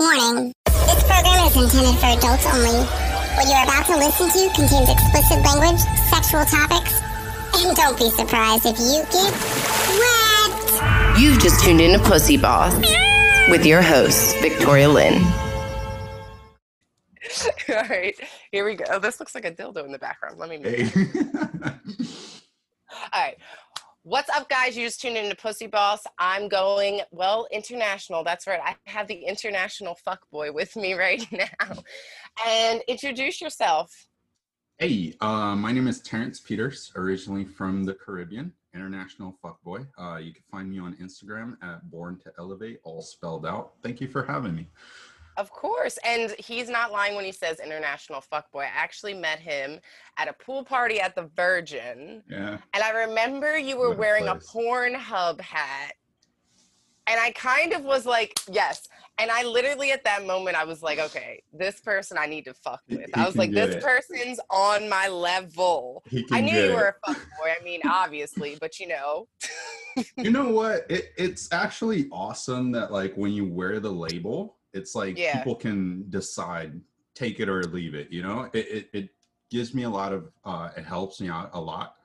Warning this program is intended for adults only. What you're about to listen to contains explicit language, sexual topics, and don't be surprised if you get wet. You've just tuned in to Pussy Boss with your host, Victoria Lynn. All right, here we go. This looks like a dildo in the background. Let me move. Hey. All right. What's up, guys? You just tuned into Pussy Boss. I'm going, well, international. That's right. I have the international fuckboy with me right now. And introduce yourself. hey, uh, my name is Terrence Peters, originally from the Caribbean, international fuckboy. Uh, you can find me on Instagram at Born to Elevate, all spelled out. Thank you for having me. Of course. And he's not lying when he says international fuckboy. I actually met him at a pool party at the Virgin. Yeah. And I remember you were What wearing a place. Pornhub hat. And I kind of was like, yes. And I literally at that moment, I was like, okay, this person I need to fuck with. he I was like, this it. person's on my level. I knew you were a fuckboy. I mean, obviously, but you know, you know what? It, it's actually awesome that like when you wear the label, it's like Yeah. people can decide take it or leave it. You know, it it, it gives me a lot of uh, it helps me out a lot.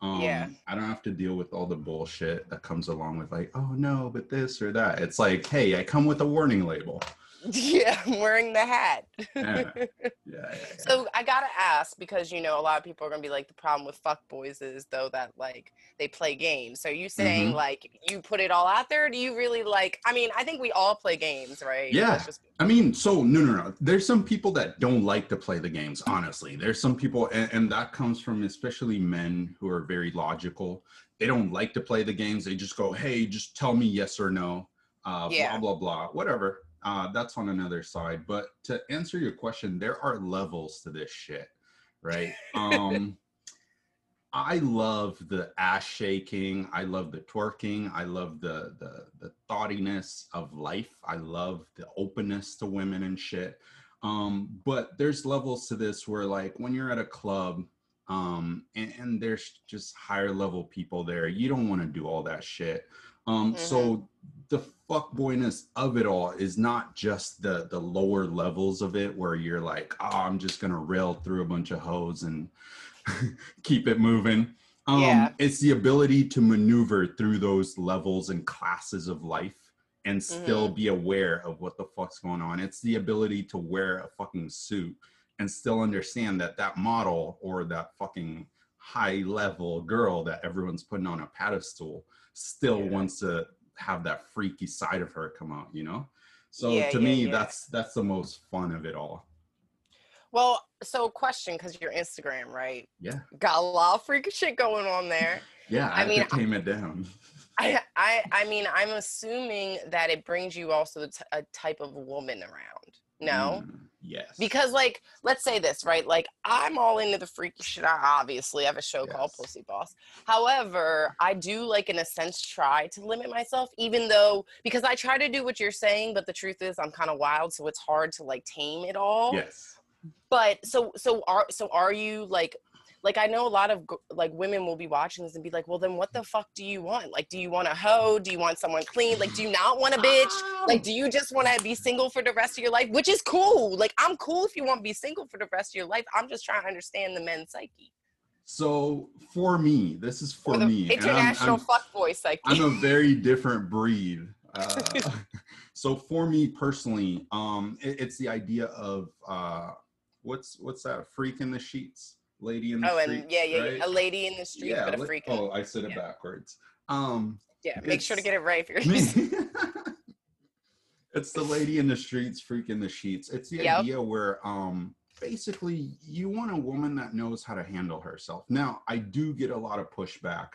Um, Yeah. I don't have to deal with all the bullshit that comes along with like, oh no, but this or that. It's like, hey, I come with a warning label. yeah, I'm wearing the hat. Yeah. Yeah, yeah. So I gotta ask because you know a lot of people are gonna be like the problem with fuck boys is though that like they play games. So you saying Mhm. like you put it all out there? Or do you really like? I mean, I think we all play games, right? Yeah. Just- I mean, so no, no, no. There's some people that don't like to play the games. Honestly, there's some people, and, and that comes from especially men who are very logical. They don't like to play the games. They just go, "Hey, just tell me yes or no." Uh, Yeah. Blah blah blah. Whatever. Uh, that's on another side. But to answer your question, there are levels to this shit, right? Um, I love the ass shaking. I love the twerking. I love the the the thoughtiness of life. I love the openness to women and shit. Um, but there's levels to this where like when you're at a club, um, and, and there's just higher level people there, you don't want to do all that shit. Um, so the fuckboyness of it all is not just the the lower levels of it where you're like, oh, I'm just gonna rail through a bunch of hoes and keep it moving. Um, Yeah. It's the ability to maneuver through those levels and classes of life and still be aware of what the fuck's going on. It's the ability to wear a fucking suit and still understand that that model or that fucking high level girl that everyone's putting on a pedestal still Yeah. wants to have that freaky side of her come out, you know? So Yeah, to yeah, me, that's that's the most fun of it all. Well, so question because your Instagram, right? Yeah. Got a lot of freaky shit going on there. Yeah, I I, mean, tame it down. I, I, I mean, I'm assuming that it brings you also t- a type of woman around. No. Mm, yes. because like let's say this right like i'm all into the freaky shit I obviously have a show called pussy boss however i do like in a sense try to limit myself even though because i try to do what you're saying but the truth is i'm kind of wild so it's hard to like tame it all yes. but so so are so are you like like I know a lot of like women will be watching this and be like, well, then what the fuck do you want? Like, do you want a hoe? Do you want someone clean? Like, do you not want a bitch? Like, do you just want to be single for the rest of your life? Which is cool. Like, I'm cool if you want to be single for the rest of your life. I'm just trying to understand the men's psyche So for me, this is for or the me. and I'm- international I'm, fuckboy psyche. I'm a very different breed. Uh, so for me personally, um, it- it's the idea of uh, what's what's that? Freak in the sheets, lady in the oh, streets. and yeah, yeah, right? yeah, a lady in the street, but a freak. Oh, I said it yeah. backwards. Um, yeah, make sure to get it right for yourself. it's the lady in the streets, freak in the sheets. It's the Yep. idea where um basically you want a woman that knows how to handle herself. Now, I do get a lot of pushback,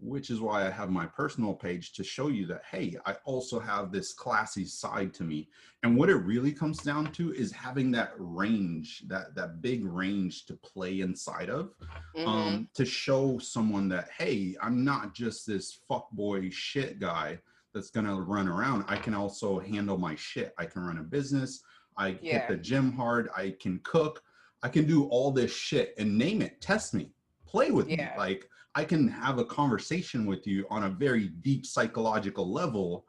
which is why I have my personal page to show you that hey, I also have this classy side to me. And what it really comes down to is having that range, that that big range to play inside of Mhm. um, to show someone that hey i'm not just this fuckboy shit guy that's gonna run around. I can also handle my shit. I can run a business. I hit the gym hard. I can cook. I can do all this shit and name it. Test me. Play with Yeah. me like i can have a conversation with you on a very deep psychological level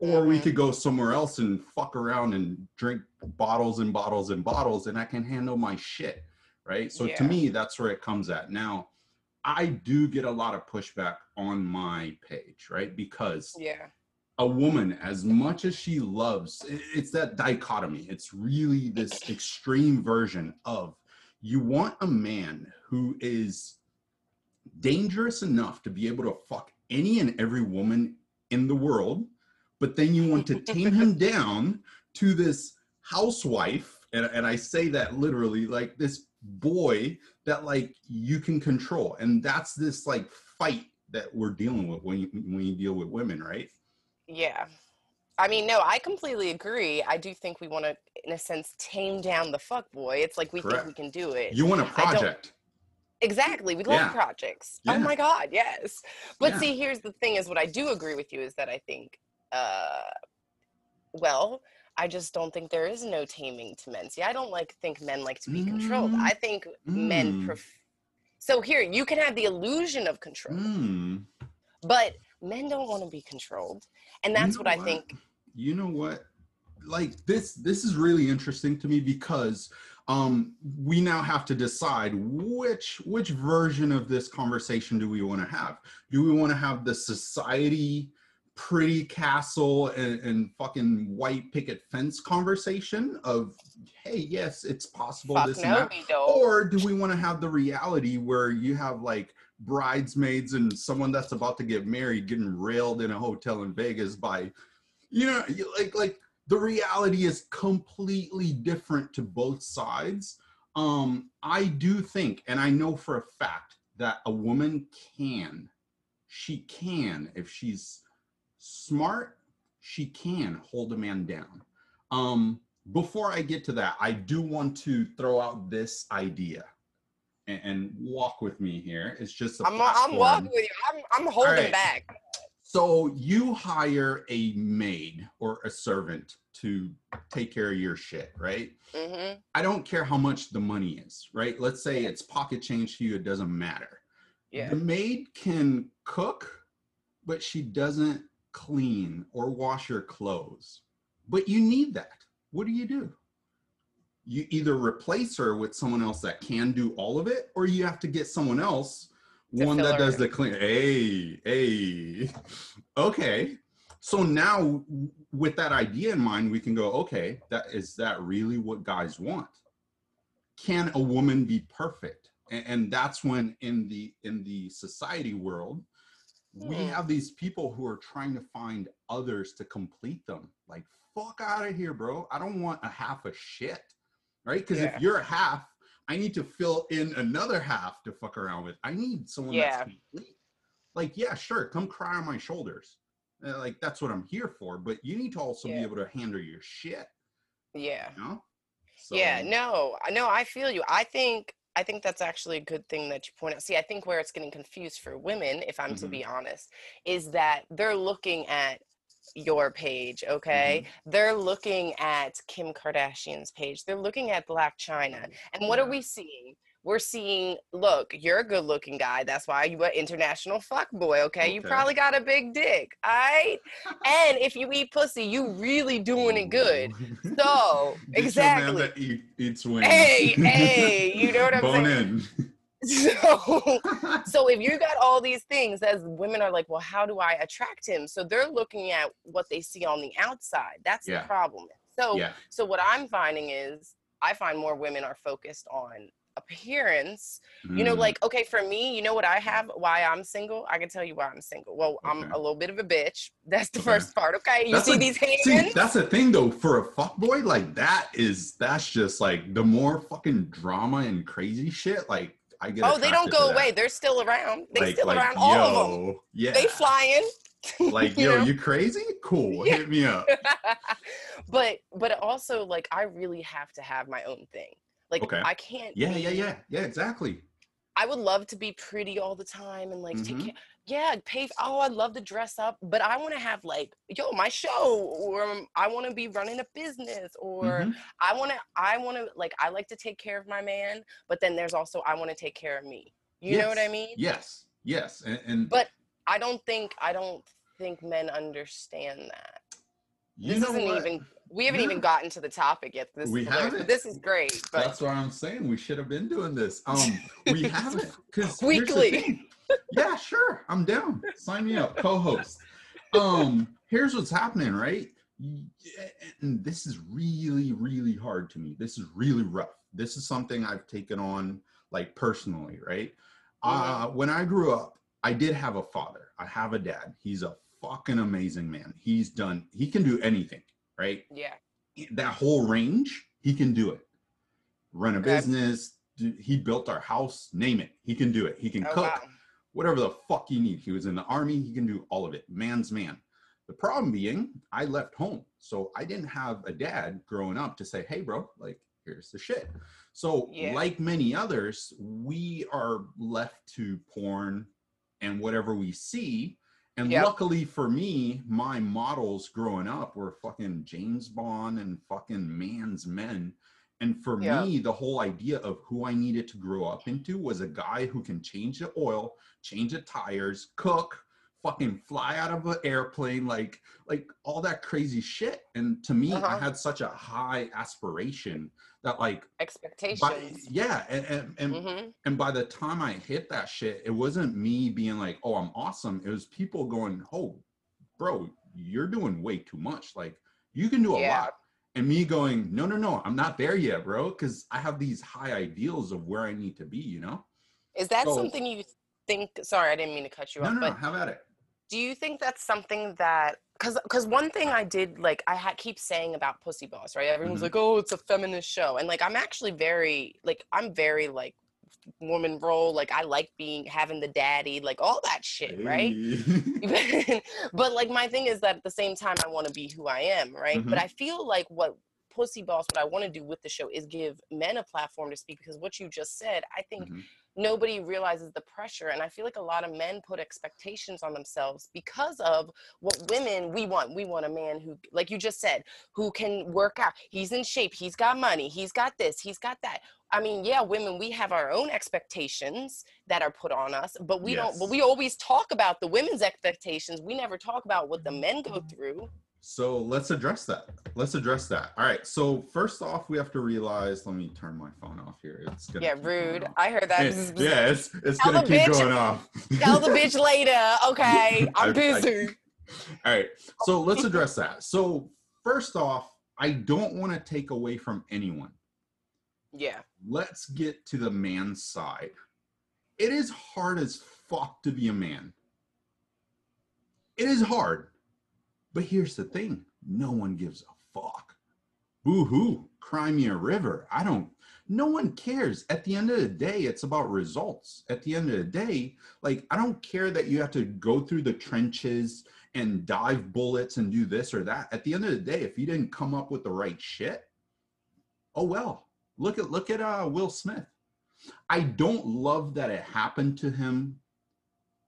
or we Mhm. could go somewhere else and fuck around and drink bottles and bottles and bottles and i can handle my shit right? So to me that's where it comes at. Now i do get a lot of pushback on my page right? Because Yeah. a woman as much as she loves it's that dichotomy. It's really this extreme version of you want a man who is dangerous enough to be able to fuck any and every woman in the world but then you want to tame him down to this housewife and, and i say that literally like this boy that like you can control and that's this like fight that we're dealing with when you when you deal with women right Yeah. I mean, no, I completely agree. I do think we want to, in a sense, tame down the fuck boy. It's like we Correct. think we can do it. You want a project. Exactly. We love Yeah. projects. Yeah. Oh my God, yes. But Yeah. see, here's the thing is what I do agree with you is that I think, uh, well, I just don't think there is no taming to men. See, I don't like think men like to be controlled. Mm. I think men Mm. pref- so here you can have the illusion of control, Mm. but men don't want to be controlled. And that's You what know I think You know what? Like this this is really interesting to me because um we now have to decide which which version of this conversation do we want to have? Do we want to have the society pretty castle and, and fucking white picket fence conversation of hey yes it's possible fuck this and no, that we don't. or do we want to have the reality where you have like bridesmaids and someone that's about to get married getting railed in a hotel in Vegas by you know like like the reality is completely different to both sides um i do think and i know for a fact that a woman can she can if she's smart she can hold a man down um before i get to that i do want to throw out this idea and, and walk with me here it's just a I'm, I'm walking with you. I'm, I'm holding right. back. So you hire a maid or a servant to take care of your shit, right? hmm I don't care how much the money is, right? Let's say it's pocket change to you, it doesn't matter. Yeah. The maid can cook, but she doesn't clean or wash your clothes. But you need that. What do you do? You either replace her with someone else that can do all of it, or you have to get someone else, one that does the clean. Hey, hey. Okay. So now with that idea in mind, we can go, okay, that is that really what guys want? Can a woman be perfect? And, and that's when in the in the society world, we Hmm. have these people who are trying to find others to complete them. Like, fuck out of here, bro. I don't want a half a shit. Right? Because Yeah. if you're a half, I need to fill in another half to fuck around with. I need someone Yeah. that's complete. Like, yeah, sure, come cry on my shoulders. Uh, like that's what I'm here for. But you need to also be able to handle your shit. Yeah. You know? Yeah, no, no, I feel you. I think I think that's actually a good thing that you point out. See, I think where it's getting confused for women, if I'm to Mhm. be honest, is that they're looking at your page, okay? Mm-hmm. They're looking at Kim Kardashian's page. They're looking at Blac Chyna. And what are we seeing? We're seeing, look, you're a good looking guy. That's why you an international fuck boy, okay? You probably got a big dick, all right? and if you eat pussy, you really doing it good. So, Get your man exactly. eat, eats wings. Hey, hey, you know what I'm Bone saying? in. So, so if you got all these things, as women are like, well, how do I attract him? So they're looking at what they see on the outside. That's Yeah. the problem. So, yeah. so what I'm finding is, I find more women are focused on appearance. You know, Mm. like, okay, for me, you know what I have? Why I'm single? I can tell you why I'm single. Well, I'm a little bit of a bitch. That's the Okay. first part. Okay, you That's see a- these hands? See, that's the thing though. For a fuck boy, like that is that's just like the more fucking drama and crazy shit. Like I get. oh, they don't go away. They're still around. They Like- still like, around. All of them. Yeah. They flying. Like you yo, know? you crazy? Cool. Yeah. Hit me up. but but also like I really have to have my own thing. Like Okay. I can't. Yeah, yeah, yeah, yeah. Exactly. I would love to be pretty all the time and like Mhm. take care. Yeah, pay. Oh, I'd love to dress up, but I want to have like, yo, my show, or um, I want to be running a business, or Mhm. I want to, I want to, like, I like to take care of my man, but then there's also I want to take care of me. You know what I mean? Yes. Yes. And, and But I don't think I don't think men understand that. You this know isn't what? even. We haven't Yeah. even gotten to the topic yet. This We is haven't. This is great. But That's what I'm saying. We should have been doing this. Um, we haven't because Weekly. Yeah, sure. I'm down. Sign me up, co-host. Um, here's what's happening, right? And this is really, really hard to me. This is really rough. This is something I've taken on like personally, right? Uh, when I grew up, I did have a father. I have a dad. He's a fucking amazing man. He's done. He can do anything, right? yeah, that whole range, he can do it. Run a Okay. business. He built our house. Name it. He can do it. He can oh cook. wow, Whatever the fuck you need. He was in the army. He can do all of it. Man's man. The problem being, I left home, so I didn't have a dad growing up to say, "Hey, bro, like here's the shit." So, Yeah. like many others, we are left to porn and whatever we see. And Yep. luckily for me, my models growing up were fucking James Bond and fucking man's men. And for Yeah. me, the whole idea of who I needed to grow up into was a guy who can change the oil, change the tires, cook, fucking fly out of an airplane, like like all that crazy shit. And to me, I Uh-huh. had such a high aspiration that like expectations. by, yeah, and and, and hmm and by the time I hit that shit, it wasn't me being like, "Oh, I'm awesome." It was people going, "Oh, bro, you're doing way too much. Like, you can do a Yeah. lot." And me going, "No, no, no, I'm not there yet, bro, because I have these high ideals of where I need to be." You know? Is that So- something you think? Sorry, I didn't mean to cut you No, off, no, but no. Have at it. Do you think that's something that because because one thing i did like i had keep saying about pussy boss right everyone's Mhm. like oh it's a feminist show and like i'm actually very like i'm very like woman role like i like being having the daddy like all that shit right Hey. but like my thing is that at the same time i want to be who i am right but Mhm. i feel like what pussy boss what i want to do with the show is give men a platform to speak because what you just said i think Mhm. Nobody realizes the pressure and i feel like a lot of men put expectations on themselves because of what women we want we want a man who like you just said who can work out. He's in shape he's got money he's got this he's got that. I mean yeah women we have our own expectations that are put on us but we don't but we always talk about the women's expectations. We never talk about what the men go Mm-hmm. through So let's address that. Let's address that. All right. So first off, we have to realize. Let me turn my phone off here. It's gonna yeah rude i heard that It- yeah, it's it's gonna keep bitch- going off. tell the bitch later okay i'm busy All right. So let's address that. So first off, I don't want to take away from anyone. yeah Let's get to the man's side. It is hard as fuck to be a man. It is hard. But here's the thing no one gives a fuck. Boo hoo, cry me a river. I don't, no one cares. At the end of the day, it's about results. At the end of the day, like, I don't care that you have to go through the trenches and dive bullets and do this or that. At the end of the day, if you didn't come up with the right shit, oh well. Look at look at uh Will Smith. I don't love that it happened to him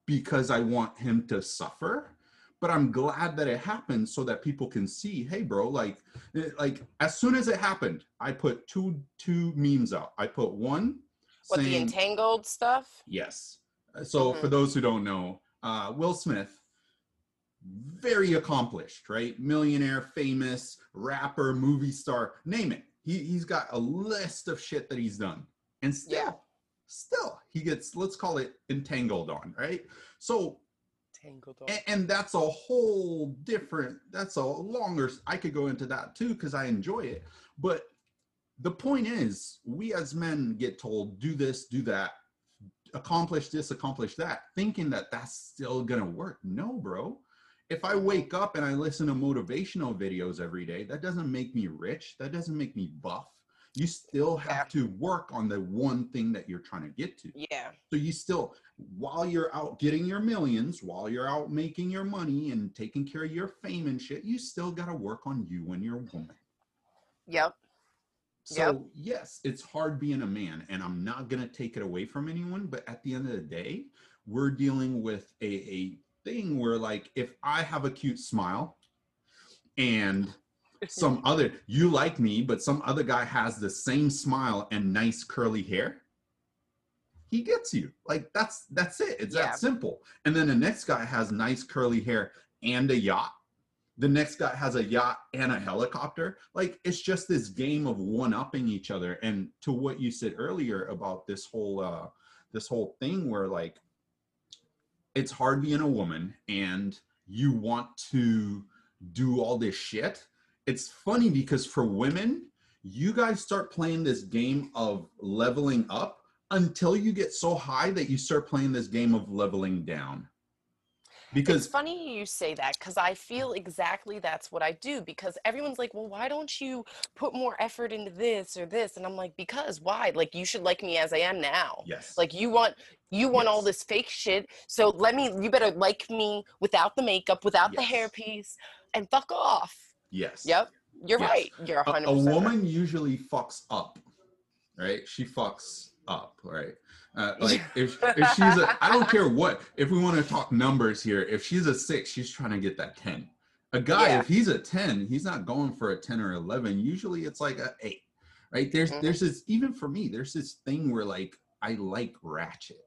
because I want him to suffer, but I'm glad that it happened so that people can see, hey bro, like eh, like as soon as it happened, I put two two memes out. I put one what the entangled stuff Yes. Uh, So for Mhm. those who don't know, uh, Will Smith, very accomplished, right? Millionaire, famous, rapper, movie star, name it. He he's got a list of shit that he's done, and still, Yeah. still he gets let's call it entangled on, right? So Tangled and, and that's a whole different that's a longer i could go into that too because i enjoy it. But the point is we as men get told do this do that accomplish this accomplish that thinking that that's still gonna work. No bro. If i wake up and i listen to motivational videos every day that doesn't make me rich. That doesn't make me buff you still have to work on the one thing that you're trying to get to yeah so you still, while you're out getting your millions, while you're out making your money and taking care of your fame and shit, you still got to work on you and your woman. yep So Yep. yes, it's hard being a man, and I'm not gonna take it away from anyone. But at the end of the day, we're dealing with a, a thing where, like, if I have a cute smile, and some other you like me, but some other guy has the same smile and nice curly hair, he gets you. Like that's that's it. It's Yeah. that simple. And then the next guy has nice curly hair and a yacht. the next guy has a yacht and a helicopter. Like it's just this game of one upping each other. And to what you said earlier about this whole uh this whole thing where like it's hard being a woman and you want to do all this shit. It's funny because for women, you guys start playing this game of leveling up until you get so high that you start playing this game of leveling down. Because it's funny you say that because I feel exactly that's what I do. Because everyone's like, well, why don't you put more effort into this or this? And I'm like, because why? Like, you should like me as I am now. yes, Like, you want you want all this fake shit. So let me. You better like me without the makeup, without the Yes. hairpiece, and fuck off. Yes. Yep, you're Yes. right. You're a, 100. a percent woman usually fucks up, right? She fucks up, right? Uh, like if if she's a, I don't care what. If we want to talk numbers here, if she's a six, she's trying to get that ten. A guy, Yeah. if he's a ten, he's not going for a ten or eleven. Usually, it's like a eight, right? There's Mhm. there's this even for me. There's this thing where like I like ratchet,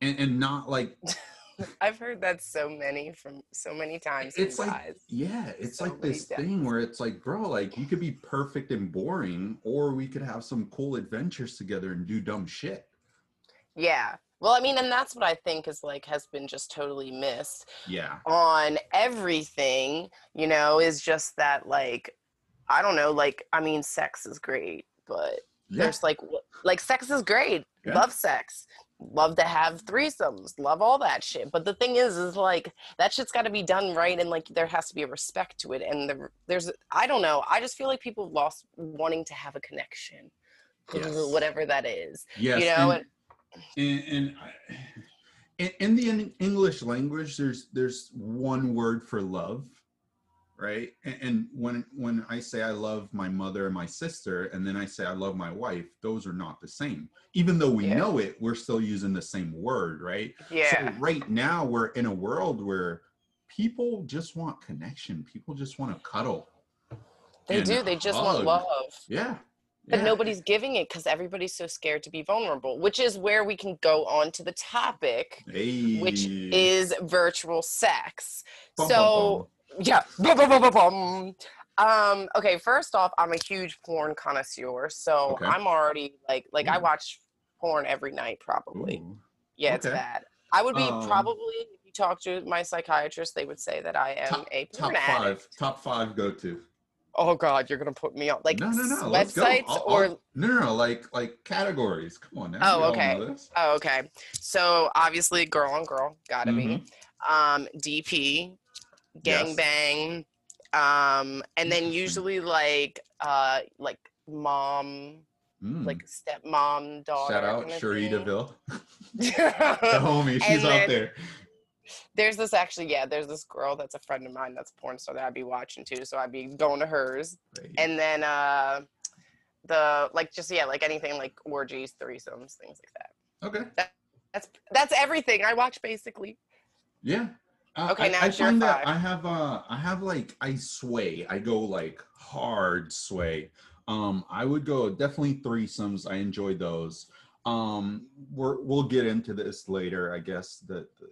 and and not like I've heard that so many from so many times. it's like guys. yeah it's So like this down. thing where it's like bro like you could be perfect and boring or we could have some cool adventures together and do dumb shit Yeah. Well, I mean, and that's what I think is like has been just totally missed yeah on everything, you know, is just that like I don't know, like I mean, sex is great, but yeah there's like like sex is great. Yeah. Love sex. Love to have threesomes. Love all that shit. But the thing is is like that shit's got to be done right and like there has to be a respect to it and the, there's I don't know. I just feel like people have lost wanting to have a connection. Yes. Whatever that is. yes you know, and, and, and I- in, in the english language there's there's one word for love right and, and when when i say i love my mother and my sister and then i say i love my wife those are not the same even though we Yeah. know it we're still using the same word right Yeah. So right now we're in a world where people just want connection. People just want to cuddle. They do. They just hug. want love. Yeah. But yeah. nobody's giving it because everybody's so scared to be vulnerable, which is where we can go on to the topic, which is virtual sex. Bum, bum, so, yeah. Bum. Um, okay, first off, I'm a huge porn connoisseur. So Okay. I'm already like like I watch porn every night probably. Ooh. Yeah, it's okay. bad. I would be Um, probably if you talk to my psychiatrist, they would say that I am Top, a top porn five. addict. Top five go to. Oh god, you're gonna put me on like no, no, no. s- Let's go. websites I'll- or I'll- no, no, no. Like like categories. Come on now. Oh, okay. Oh, okay. So obviously, girl on girl, gotta be. Mhm. Um, DP, Yes. gangbang, um, and then usually like uh like mom, Mm. like stepmom, daughter. Shout out Cherie. DeVille, the homie. She's And out there. there's this actually, yeah, there's this girl that's a friend of mine that's a porn star that I'd be watching too, so I'd be going to hers. Right. And then uh the like just yeah, like anything like orgies, threesomes, things like that. okay. That's that's everything I watch basically. Yeah. Okay, I, now I your find that. I have uh I have like I sway. I go like hard sway. Um I would go definitely threesomes. I enjoy those. Um we're we'll get into this later, I guess, the, the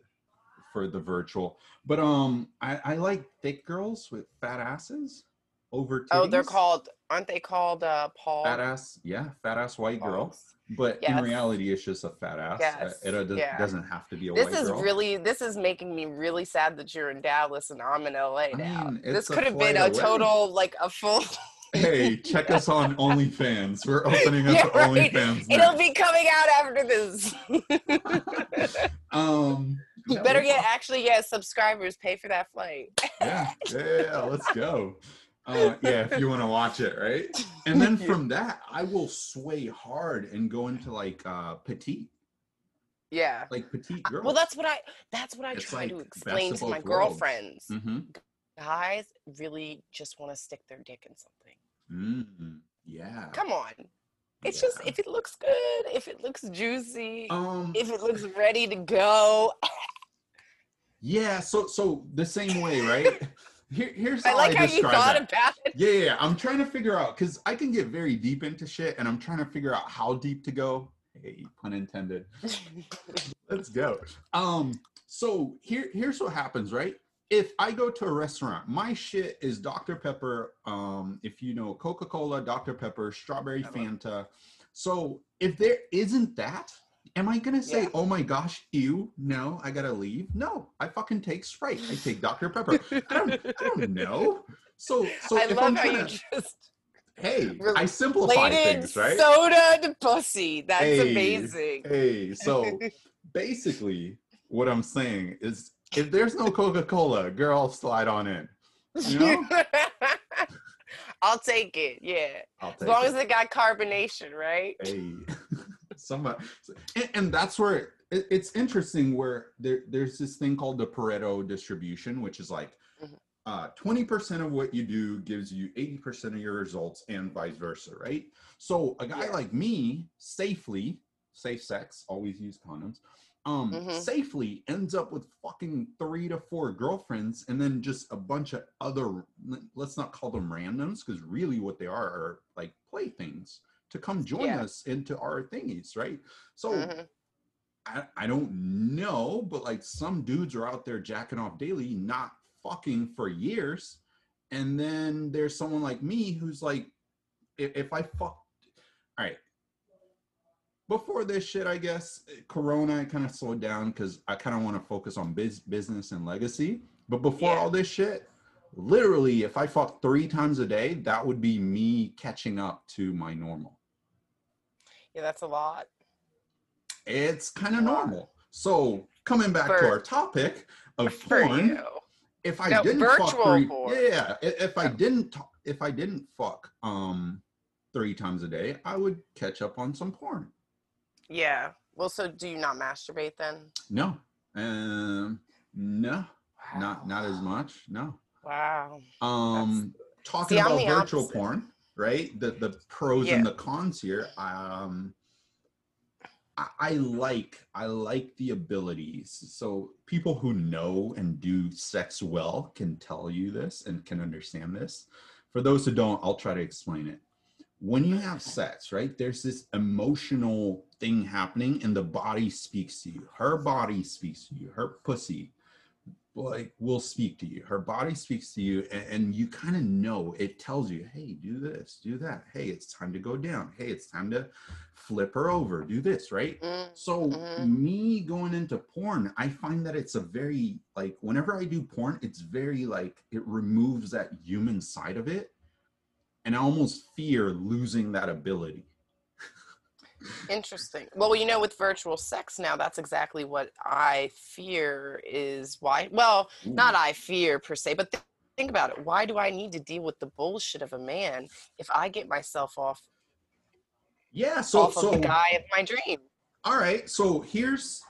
for the virtual. But um I, I like thick girls with fat asses over Oh, they're called aren't they called uh PAWG? fat ass, yeah, fat ass white girl. But in reality, it's just a fat ass. Uh, Yes, It, does, yeah. doesn't have to be a This white is girl. really this is making me really sad that you're in Dallas and I'm in LA now. mean, this could have been a away. total like a full hey, check us on OnlyFans. We're opening up Yeah, right. OnlyFans. It'll be coming out after this. Um, better fine. actually yeah, subscribers, pay for that flight. Yeah, yeah, yeah, let's go. Uh, yeah, if you want to watch it, right? And then from that, I will sway hard and go into like uh petite, Yeah. like petite girls. Well that's what I that's what I It's try to explain to my worlds. girlfriends. hmm Guys really just want to stick their dick in something. mm Yeah. Come on. It's just if it looks good, if it looks juicy, Um. if it looks ready to go. Yeah. So so the same way, right? Here, here's how I like how you thought that. about it. Yeah, yeah, yeah. I'm trying to figure out because I can get very deep into shit, and I'm trying to figure out how deep to go. Hey, pun intended. Let's go. Um, so here, here's what happens, right? if I go to a restaurant, my shit is Dr. Pepper. Um, if you know Coca Cola, Dr. Pepper, strawberry Fanta. So if there isn't that, am I gonna say, Yeah. oh my gosh, ew, no, I gotta leave? No, I fucking take Sprite. I take Dr. Pepper. I don't, I don't know. So, so I if love I'm how trying you just hey, I simplify things, right? soda to pussy. That's Hey, amazing. Hey, so basically, what I'm saying is, if there's no Coca Cola, girl, slide on in. You know? I'll take it. Yeah. I'll As long it. as it got carbonation, right? hey, somebody, and, and that's where it, it's interesting. Where there, there's this thing called the Pareto distribution, which is like Mhm. uh, 20% of what you do gives you 80% of your results, and vice versa, right? So a guy Yeah. like me, safely, safe sex, always use condoms. Um, Mhm. safely ends up with fucking three to four girlfriends, and then just a bunch of other. Let's not call them randoms, because really what they are are like playthings to come join Yeah. us into our thingies, right? So Mhm. I, I don't know, but like some dudes are out there jacking off daily, not fucking for years. And then there's someone like me who's like, if, if I fuck, all right. Before this shit, I guess Corona kind of slowed down because I kind of want to focus on biz, business and legacy. But before Yeah. all this shit, literally, if I fuck three times a day, that would be me catching up to my normal. Yeah, that's a lot. It's kind of normal. So coming back For- to our topic of porn, you. if I No, didn't fuck three, porn. yeah, if I didn't, if I didn't fuck um three times a day, I would catch up on some porn. Yeah. Well, so do you not masturbate then? No, um, no, not not as much. No. Wow. Um, talking See, about virtual opposite. porn, right? The the pros and the cons here. Um, I, I like I like the abilities. So people who know and do sex well can tell you this and can understand this. For those who don't, I'll try to explain it. When you have sex, right? There's this emotional thing happening, and the body speaks to you. Her body speaks to you. Her pussy like will speak to you. Her body speaks to you and, and you kind of know. It tells you hey do this do that. Hey it's time to go down. Hey it's time to flip her over. Do this right? Mm, so Mhm. me going into porn i find that it's a very like whenever i do porn it's very like it removes that human side of it and i almost fear losing that ability Interesting. Well, you know, with virtual sex now, that's exactly what I fear is why. Well, not I fear per se, but th- think about it. Why do I need to deal with the bullshit of a man if I get myself off yeah so off so of the guy of my dream? All right, so here's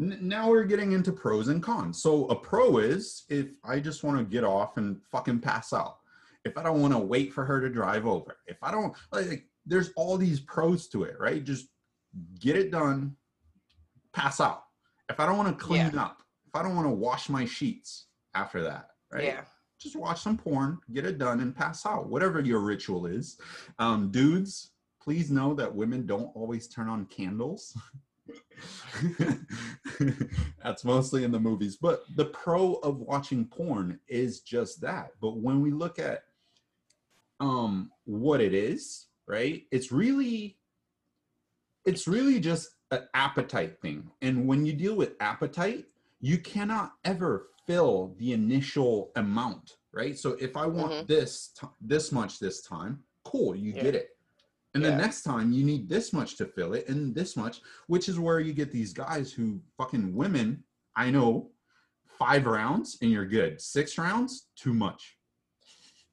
n- now we're getting into pros and cons. So a pro is if I just want to get off and fucking pass out. If I don't want to wait for her to drive over. If I don't like there's all these pros to it, right? Just get it done, pass out. If I don't want to clean up, if I don't want to wash my sheets after that, right? Yeah. Just watch some porn, get it done, and pass out. Whatever your ritual is. Um, dudes, please know that women don't always turn on candles. That's mostly in the movies. But the pro of watching porn is just that. But when we look at um what it is, right? It's really it's really just an appetite thing. And when you deal with appetite, you cannot ever fill the initial amount, right? So if I want Mhm. this t- this much this time, cool, you Yeah. get it. And the next time you need this much to fill it and this much, which is where you get these guys who fucking women, I know, five rounds and you're good. Six rounds, too much.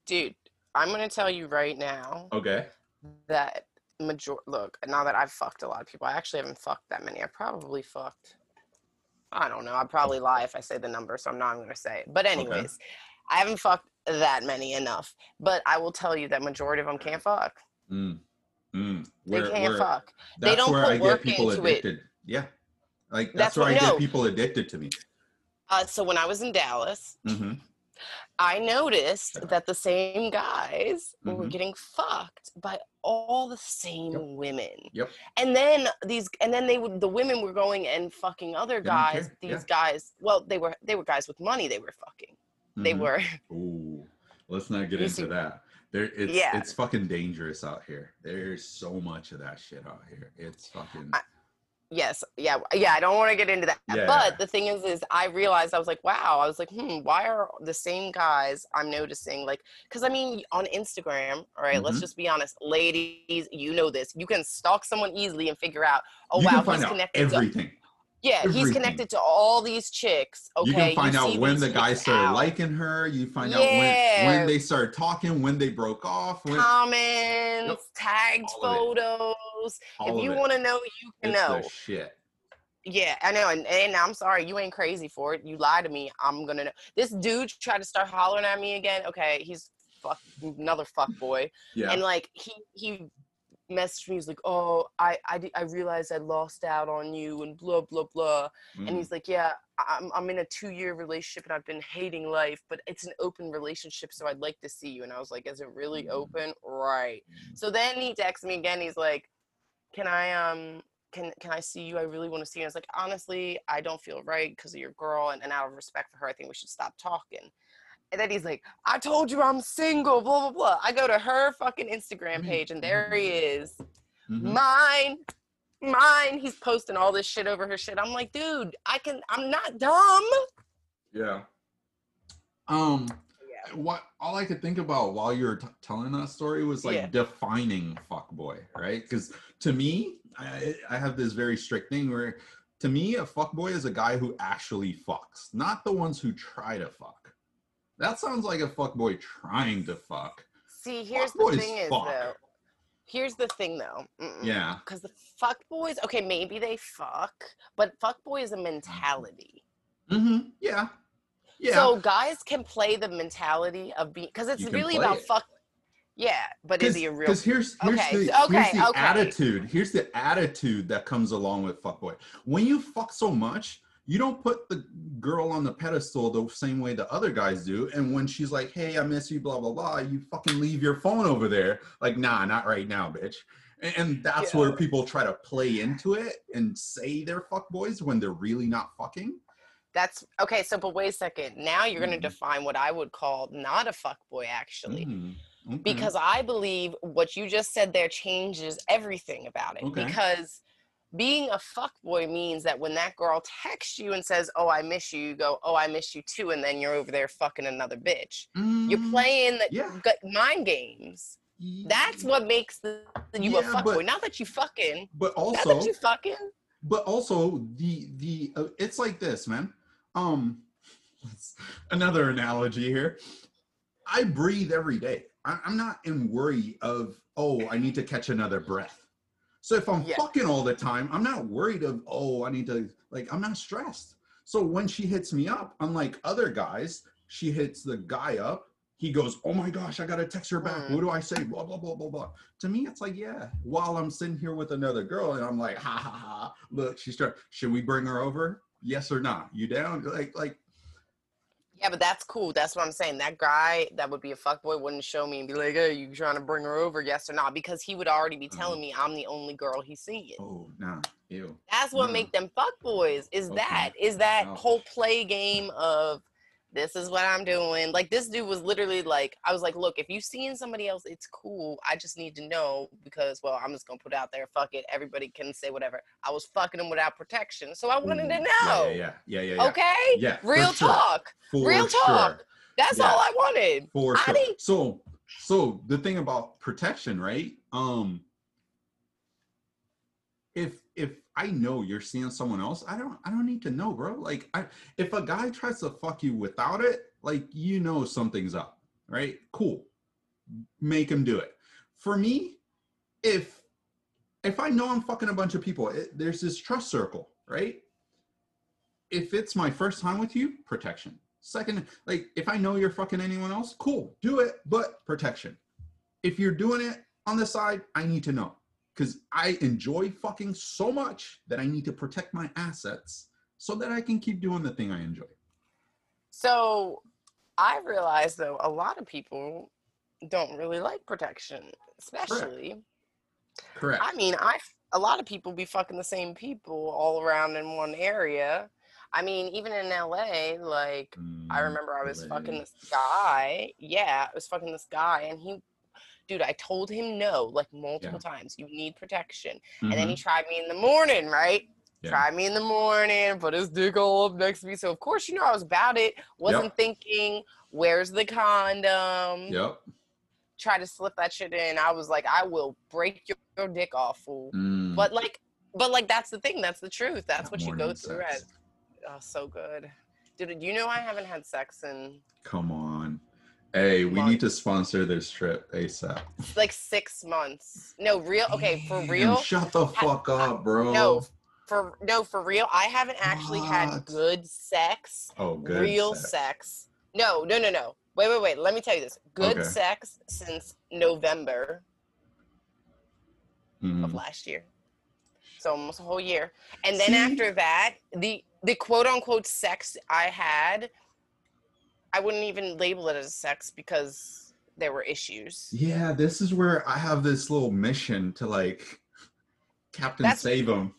Dude, I'm going to tell you right now Okay. That major look, now that I've fucked a lot of people, I actually haven't fucked that many. I probably fucked I don't know. I'd probably lie if I say the number, so I'm not going to say it. But anyways, I haven't fucked that many enough. But I will tell you that majority of them can't fuck. Mm. Mm. They can't where- fuck. That's They don't where put I get work people into it. addicted. Yeah. Like that's, That's where what- I no. get people addicted to me. Uh, so when I was in Dallas, hmm I noticed that the same guys were Mhm. getting fucked by all the same women. Yep. And then these and then they would the women were going and fucking other They guys. These yeah. guys, well, they were they were guys with money they were fucking. They Mhm. were. Ooh, let's not get into see- that. There, it's Yeah. it's fucking dangerous out here. There's so much of that shit out here. It's fucking. I- Yes, yeah, yeah. I don't want to get into that, Yeah. but the thing is, is I realized I was like, wow. I was like, hmm, why are the same guys I'm noticing like? Because I mean, on Instagram, all right, let's Mhm. just be honest, ladies, you know this. You can stalk someone easily and figure out, oh you wow, he's connected to everything. yeah, he's connected to all these chicks. Okay, you can find see out when the guys chicks started out, liking her. You find out when when they started talking, when they broke off. When, comments, tagged all photos. if you want to know, you can It's know. shit. Yeah, I know, and, and I'm sorry, you ain't crazy for it. You lie to me, I'm gonna know. This dude tried to start hollering at me again. Okay, he's fuck another fuck boy, Yeah. and like he he messaged me. He's like, "Oh, I I I realized I lost out on you," and blah blah blah. Mm. And he's like, "Yeah, I'm I'm in a two year relationship and I've been hating life, but it's an open relationship, so I'd like to see you." And I was like, "Is it really Mm. open?" Right. So then he texts me again. He's like, "Can I um can can I see you? I really want to see you." And I was like, "Honestly, I don't feel right because of your girl, and, and out of respect for her, I think we should stop talking." And then he's like, "I told you I'm single." Blah blah blah. I go to her fucking Instagram page, and there he is, Mhm. mine, mine. He's posting all this shit over her shit. I'm like, dude, I can. I'm not dumb. Yeah. Um. Yeah. What all I could think about while you were t- telling that story was like Yeah. defining fuckboy, right? Because to me, I, I have this very strict thing where, to me, a fuckboy is a guy who actually fucks, not the ones who try to fuck. That sounds like a fuckboy trying to fuck. See, here's Fuckboys the thing is fuck. though. Here's the thing though. Mm-mm. Yeah. Because the fuck boys, okay, maybe they fuck, but fuck boy is a mentality. Mm-hmm. Yeah. Yeah. So guys can play the mentality of being because it's really about it. fuck. Yeah, but is he a real? Because here's here's Okay, the, so- here's okay, the okay. attitude. Here's the attitude that comes along with fuckboy. When you fuck so much, you don't put the girl on the pedestal the same way the other guys do. And when she's like, "Hey, I miss you," blah blah blah, you fucking leave your phone over there. Like, nah, not right now, bitch. And, and that's Yeah. where people try to play into it and say they're fuckboys when they're really not fucking. That's okay. So, but wait a second. Now you're going Mhm. to define what I would call not a fuck boy, actually. Mm, okay. because I believe what you just said there changes everything about it. Okay. Because being a fuck boy means that when that girl texts you and says, "Oh, I miss you," you go, "Oh, I miss you too," and then you're over there fucking another bitch. You're Mm, playing the yeah. mind games. That's what makes the, you a Yeah, fuckboy. but- Not that you fucking. But Not also, that you fucking. but also the the uh, it's like this man um another analogy here i breathe every day I, i'm not in worry of oh i need to catch another breath so if i'm Yeah. fucking all the time i'm not worried of oh i need to like i'm not stressed. So when she hits me up unlike other guys she hits the guy up he goes oh my gosh i gotta text her back. Mm. what do i say? Blah blah blah blah blah. To me it's like yeah. While i'm sitting here with another girl and i'm like ha ha ha look she's trying should we bring her over? Yes or not you down? Like like Yeah, but that's cool. That's what I'm saying. That guy that would be a fuckboy wouldn't show me and be like, "Hey, you trying to bring her over? Yes or not?" Because he would already be telling me I'm the only girl he's seeing. oh nah ew That's what Mm. make them fuckboys. Is Okay. that is that Oh. whole play game of this is what I'm doing. Like this dude was literally like, I was like, look, if you seeing somebody else, it's cool. I just need to know because, well, I'm just gonna put it out there. Fuck it. Everybody can say whatever. I was fucking him without protection, so I wanted to know. yeah yeah yeah yeah, yeah, Okay. yeah Real sure, talk. for Real sure. talk. That's Yeah. all I wanted. for I sure. didn't- So, so the thing about protection, right? Um, if if I know you're seeing someone else, I don't I don't need to know, bro. Like, I if a guy tries to fuck you without it, like you know something's up, right? Cool, make him do it. For me, if if I know I'm fucking a bunch of people, it, there's this trust circle, right? If it's my first time with you, protection. Second, like if I know you're fucking anyone else, cool, do it, but protection. If you're doing it on the side, I need to know because I enjoy fucking so much that I need to protect my assets so that I can keep doing the thing I enjoy. So I realize though a lot of people don't really like protection, especially. Correct. I mean, I a lot of people be fucking the same people all around in one area. I mean, even in LA, like I Mm, remember I was fucking this guy. Yeah, I was fucking this guy, and he, dude, I told him no like multiple times. You need protection. And then he Mhm. tried me in the morning, right? Yeah. Tried me in the morning, put his dick all up next to me. So of course, you know, I was about it. Wasn't thinking, where's the condom? Yep. Try to slip that shit in. I was like, I will break your, your dick off, fool. Mm. But like, but like, that's the thing. That's the truth. That's That what you go through. As, oh, so good. Dude, you know I haven't had sex in Come on. Hey, we need to sponsor this trip ASAP. It's like six months. No, real. Okay, for Damn, real. Shut the fuck up, bro. No, for no, for real. I haven't actually had good sex. Oh, good. real sex. No, no, no, no. Wait, wait, wait. Let me tell you this. Good Okay. sex since November of Mhm. last year. So almost a whole year. And then after that, the the quote unquote sex I had, I wouldn't even label it as sex because there were issues. Yeah, this is where I have this little mission to like Captain That's- Save him.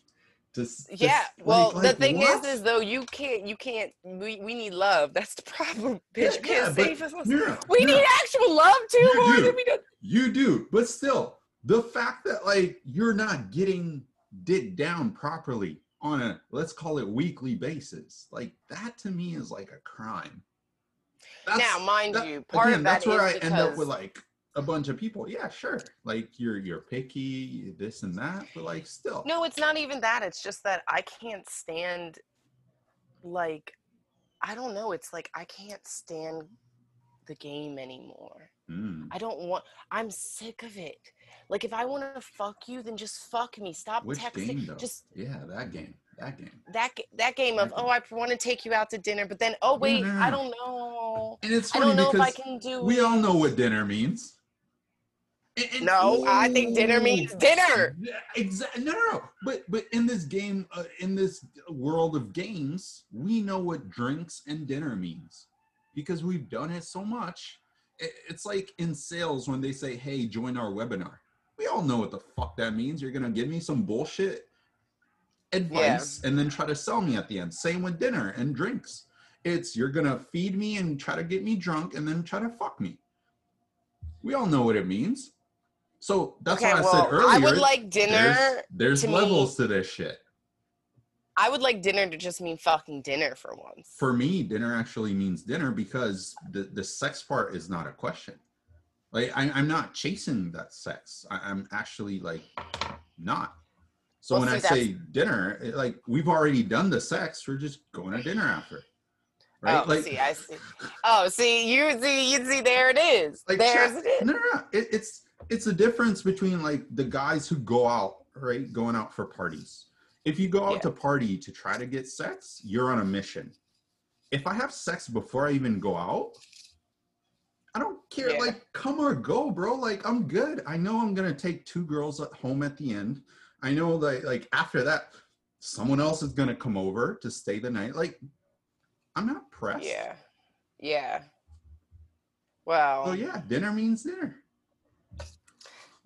Just, Yeah. just, Well, like- the like, thing what? is, is though you can't, you can't. We, we need love. That's the problem, bitch. Yeah, you can't yeah, save us. Yeah, We yeah. need actual love too more do. than we do. You do, but still, the fact that like you're not getting dick down properly on a let's call it weekly basis, like that to me is like a crime. Now, mind that- you, part again, of that that's where I is end up with like a bunch of people. Yeah, sure, like you're you're picky, this and that, but like still, No, it's not even that. It's just that I can't stand like I don't know, it's like I can't stand the game anymore. Mm, I don't want I'm sick of it. Like if I want to fuck you, then just fuck me. Stop which texting. game though? Just yeah, that game, that game. that that game of That oh. I want to take you out to dinner, but then oh wait, I don't know. And it's I funny don't know if I because can do we all know what dinner means. And- and- No, I think dinner means dinner. Yeah, exactly. No, no, no. But but in this game, uh, in this world of games, we know what drinks and dinner means because we've done it so much. I- It's like in sales when they say, "Hey, join our webinar." We all know what the fuck that means. You're gonna give me some bullshit advice and then try to sell me at the end. Same with dinner and drinks. It's you're gonna feed me and try to get me drunk and then try to fuck me. We all know what it means. So that's Okay, why I well, said earlier. I would like dinner There's, there's to me- levels to this shit. I would like dinner to just mean fucking dinner for once. For me, dinner actually means dinner because the, the sex part is not a question. Like I, I'm not chasing that sex. I, I'm actually like not. So Well, when see, I say dinner, it, like we've already done the sex, we're just going to dinner after. Right? Oh, like see, I see. Oh, see, you see, you see, there it is. Like, There's it. Is. No, no, no. It, it's it's a difference between like the guys who go out, right, going out for parties. If you go out Yeah. to party to try to get sex, you're on a mission. If I have sex before I even go out, I don't care. Yeah. Like, come or go, bro. Like, I'm good. I know I'm gonna take two girls at home at the end. I know that like after that, someone else is gonna come over to stay the night. Like, I'm not pressed. Yeah, yeah. Well, So yeah, dinner means dinner.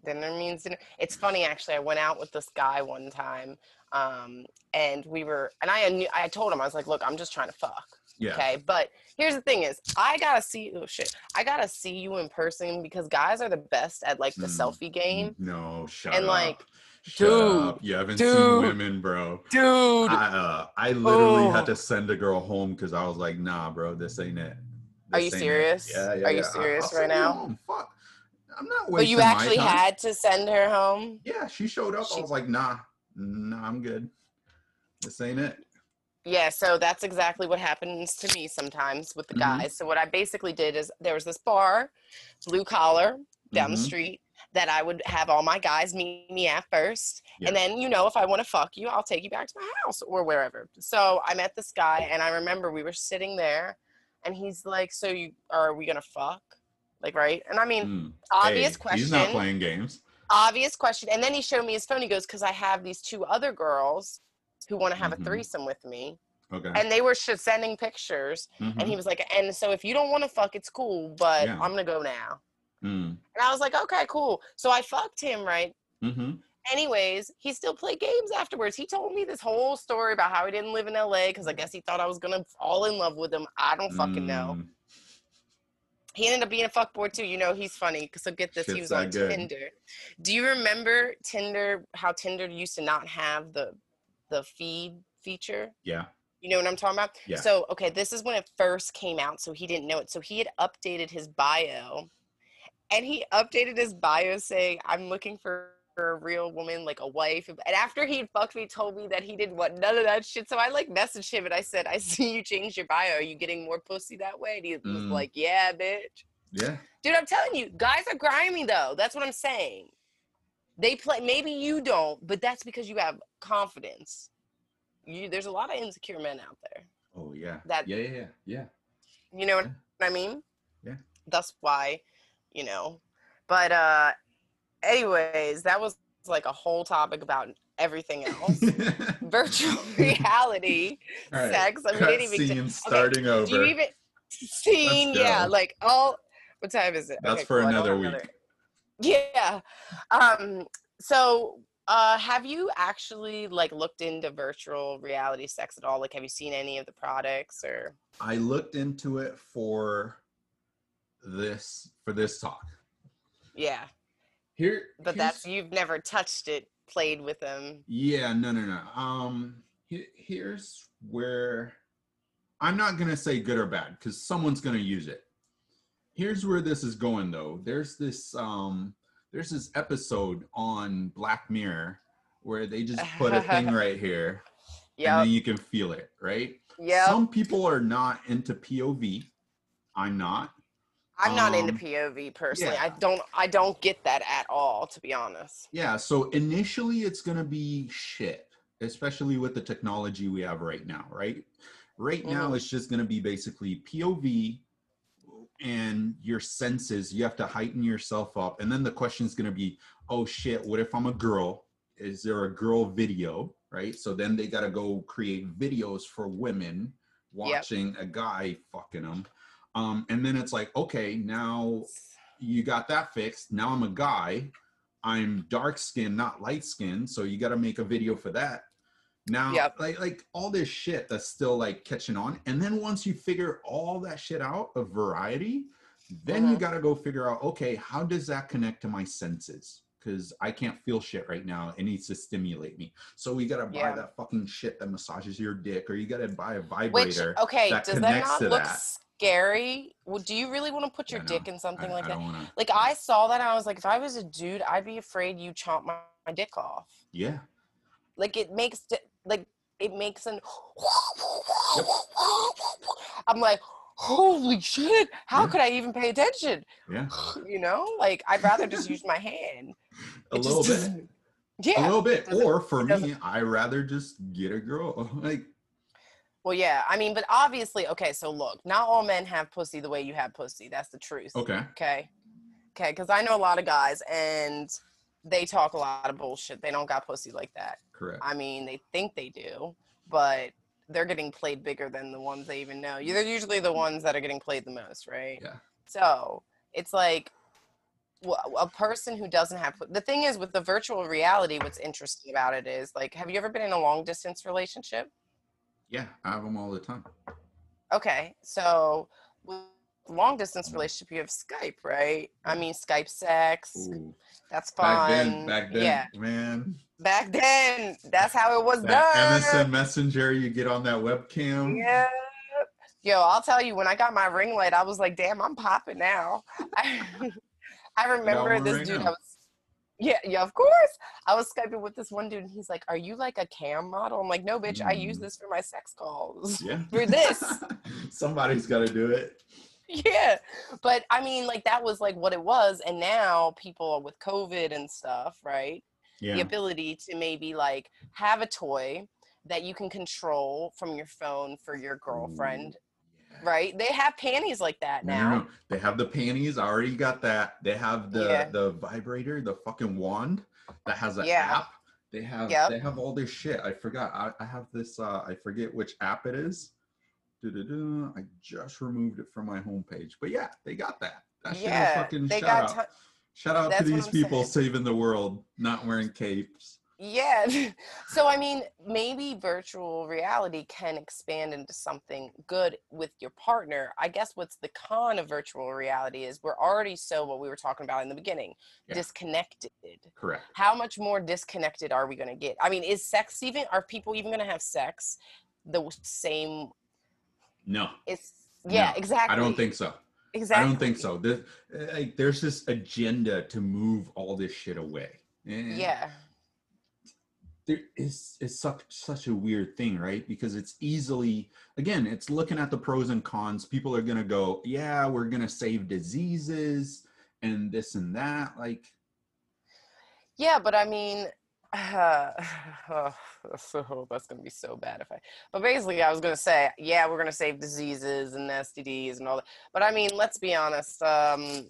dinner means dinner. It's funny actually. I went out with this guy one time, um, and we were, and I knew, I told him I was like, "Look, I'm just trying to fuck." Yeah. Okay, but here's the thing: is I gotta see. Oh shit! I gotta see you in person because guys are the best at like the Mm. selfie game, No, shut And, up. like, Shut dude, up. You haven't dude. seen women, bro. dude. I, uh, I literally Oh. had to send a girl home because I was like, nah, bro, this ain't it. Are you ain't it." serious? Yeah, yeah. Are you yeah. I- serious I'll right now? Fuck. I'm not but you actually had to send her home. Yeah, she showed up. She- I was like, nah, nah, I'm good. This ain't it. Yeah, so that's exactly what happens to me sometimes with the Mhm. guys. So what I basically did is there was this bar, blue collar, down the Mhm. street that I would have all my guys meet me at first. Yeah. And then, you know, if I want to fuck you, I'll take you back to my house or wherever. So I met this guy and I remember we were sitting there and he's like, So you are we gonna fuck? Like, right? And I mean, Mm. obvious Hey, question. He's not playing games. obvious question. And then he showed me his phone. He goes, Because I have these two other girls who want to have Mhm. a threesome with me. Okay. And they were sh- sending pictures. Mhm. And he was like, And so if you don't want to fuck, it's cool, but Yeah. I'm going to go now. Mm. And I was like, Okay, cool. So I fucked him, right? Mm-hmm. anyways, he still played games afterwards. He told me this whole story about how he didn't live in LA because I guess he thought I was gonna fall in love with him. I don't fucking know. Mm, He ended up being a fuckboy too. You know, he's funny so get this, he was on good. Tinder. Do you remember Tinder? How Tinder used to not have the the feed feature? Yeah. You know what I'm talking about? Yeah. So, okay, this is when it first came out, so he didn't know it. So he had updated his bio, and he updated his bio saying, "I'm looking for." A real woman, like a wife, and after he fucked me, told me that he didn't want none of that shit. So I like messaged him and I said, "I see you changed your bio. Are you getting more pussy that way?" And he was Mm. like, "Yeah, bitch." Yeah. Dude, I'm telling you, guys are grimy though. That's what I'm saying. They play. Maybe you don't, but that's because you have confidence. You, there's a lot of insecure men out there. Oh yeah. That- yeah, yeah, yeah, yeah. You know what Yeah. I mean? Yeah. That's why, you know. But uh anyways, that was like a whole topic about everything else. Virtual reality, right, sex. I mean, cut it even scene starting over. do you even scene? Yeah, like all what time is it? That's Okay, for cool, another week. Yeah. Um so uh have you actually like looked into virtual reality sex at all? Like have you seen any of the products or I looked into it for this for this talk. yeah. Here, But that's you've never touched it, played with them. Yeah, no, no, no. Um, he- here's where I'm not gonna say good or bad because someone's gonna use it. Here's where this is going though. There's this um, there's this episode on Black Mirror where they just put a thing right here and Yeah. then you can feel it, right? Yeah. Some people are not into POV. I'm not. I'm not into um, POV personally. I don't I don't get that at all, to be honest. Yeah, so initially it's going to be shit, especially with the technology we have right now, right? Right now Mhm. it's just going to be basically POV and your senses. You have to heighten yourself up. And then the question is going to be, oh shit, what if I'm a girl? Is there a girl video, right? So then they got to go create videos for women watching a guy fucking them. Um, and then it's like, okay, now you got that fixed. Now I'm a guy. I'm dark skinned, not light skinned. So you got to make a video for that. Now, Yep. like like all this shit that's still like catching on. And then once you figure all that shit out of variety, then you Mhm. got to go figure out, okay, how does that connect to my senses? Because I can't feel shit right now. It needs to stimulate me. So we got to buy Yeah. that fucking shit that massages your dick, or you got to buy a Which vibrator. okay, that does that connects not to look that. Scary? Well, do you really want to put your Yeah, dick in something I, like I that? want to. Like I saw that and I was like, if I was a dude, I'd be afraid you chomp my, my dick off. Yeah. Like it makes like it makes an. I'm like, holy shit! How Yeah. could I even pay attention? Yeah. You know, like I'd rather just use my hand. A It little bit. Yeah. a little bit or for me i rather just get a girl like Well, yeah. I mean, but obviously, okay. So look, not all men have pussy the way you have pussy. That's the truth. okay Okay. Okay. Because I know a lot of guys and they talk a lot of bullshit. They don't got pussy like that. correct I mean, they think they do, but they're getting played bigger than the ones they even know. They're usually the ones that are getting played the most, right? Yeah. So it's like a person who doesn't have the thing is with the virtual reality. What's interesting about it is like, have you ever been in a long distance relationship? Yeah i have them all the time Okay, so with long distance mm-hmm. relationship, you have Skype, right? I mean, Skype sex. Ooh. That's fun. back then back then Yeah, man back then, that's how it was that done. msn messenger you get on that webcam Yeah. Yo, I'll tell you, when I got my ring light, I was like, damn, I'm popping now. I, I remember this dude, now. I was, yeah, yeah, of course. I was Skyping with this one dude, and he's like, Are you like a cam model? I'm like, No, bitch, I use Mm. this for my sex calls. yeah For this. somebody's got to do it yeah. But I mean, like, that was like what it was. And now people with COVID and stuff, right? Yeah. the ability to maybe like have a toy that you can control from your phone for your girlfriend Yeah. Right they have panties like that now no, no. They have the panties. I already got that. They have the Yeah. the vibrator, the fucking wand that has an Yeah. app. They have Yep. they have all this shit. I forgot. I, I have this. Uh, I forget which app it is. Du-du-du. I just removed it from my homepage. But yeah, they got that. That shit yeah fucking they shout got out. ton- Shout out to these people saying. saving the world, not wearing capes. Yeah. So I mean, maybe virtual reality can expand into something good with your partner. I guess what's the con of virtual reality is we're already so what we were talking about in the beginning, Yeah. disconnected. Correct. How much more disconnected are we going to get? I mean, is sex even are people even going to have sex the same No, it's yeah, No, exactly. I don't think so. exactly. I don't think so. This, eh, like, there's this agenda to move all this shit away. And Yeah. There is it's such such a weird thing, right? Because it's easily again, it's looking at the pros and cons. People are gonna go, yeah, we're gonna save diseases and this and that. Like, Yeah, but I mean, uh, so that's gonna be so bad if I. But basically, I was gonna say, yeah, we're gonna save diseases and STDs and all that. But I mean, let's be honest. Um,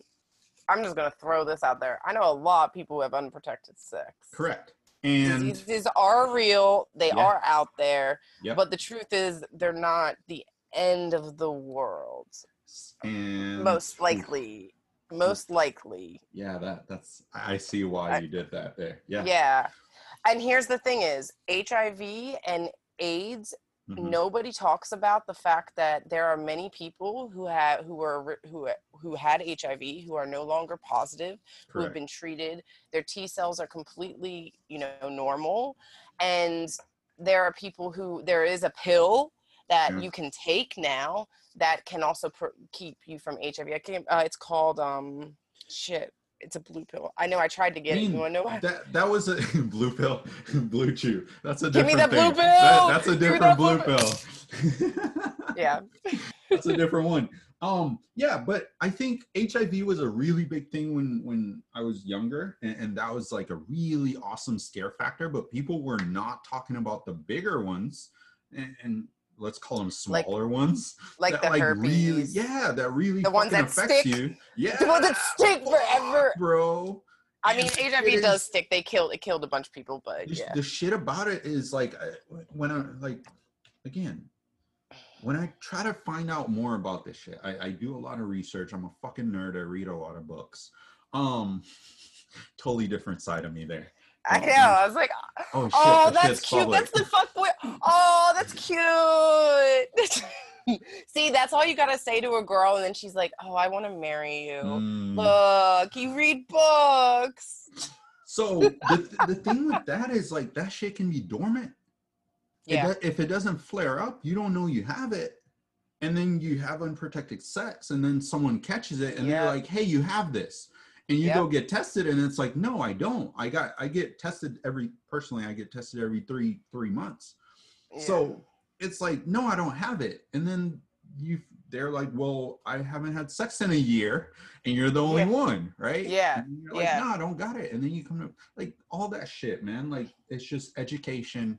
I'm just gonna throw this out there. I know a lot of people who have unprotected sex. correct. And Diseases are real. They Yeah. are out there. Yep. But the truth is, they're not the end of the world. and Most oof, likely. Most likely. Yeah, that that's I see why I- you did that there. Yeah. Yeah. And here's the thing is HIV and AIDS, Mhm. nobody talks about the fact that there are many people who have who are who who had HIV who are no longer positive, who have been treated, their T cells are completely, you know, normal. And there are people who there is a pill that Yeah. you can take now that can also pr- keep you from HIV. I can't, uh, it's called um shit. It's a blue pill. I know I tried to get it. You Mean, want to know why? That that was a blue pill, BlueChew. That's a Give me different that blue thing. That- pill! that's a different that blue blue pill. Yeah. that's a different one. Um, yeah, but I think HIV was a really big thing when when I was younger, and, and that was like a really awesome scare factor. But people were not talking about the bigger ones, and, and let's call them Like- smaller ones. Like that, the really, herpes. yeah, that really The ones that affects stick. you. Yeah, The ones that stick forever. bro. I mean, And HIV it does stick. They killed. It killed a bunch of people, but the, yeah. the shit about it is like when I like again when I try to find out more about this shit, I, I do a lot of research. I'm a fucking nerd. I read a lot of books. Um, totally different side of me there. I Oh, know. I was like, Oh shit! oh, that's cute. public. That's the fuck boy. Oh, that's cute. See, that's all you gotta say to a girl, and then she's like, "Oh, I want to marry you." Mm. Look, you read books. So the, the thing with that is like that shit can be dormant. It Yeah, do- if it doesn't flare up, you don't know you have it. And then you have unprotected sex, and then someone catches it, and Yeah. they're like, "Hey, you have this," and you Yep. go get tested, and it's like, "No, I don't. I got. I get tested every. Personally, I get tested every three three months. yeah. So it's like, no, I don't have it. And then you, they're like, well, I haven't had sex in a year, and you're the only Yeah. one, right? Yeah, And you're like, yeah. no, I don't got it. And then you come to like all that shit, man. Like it's just education.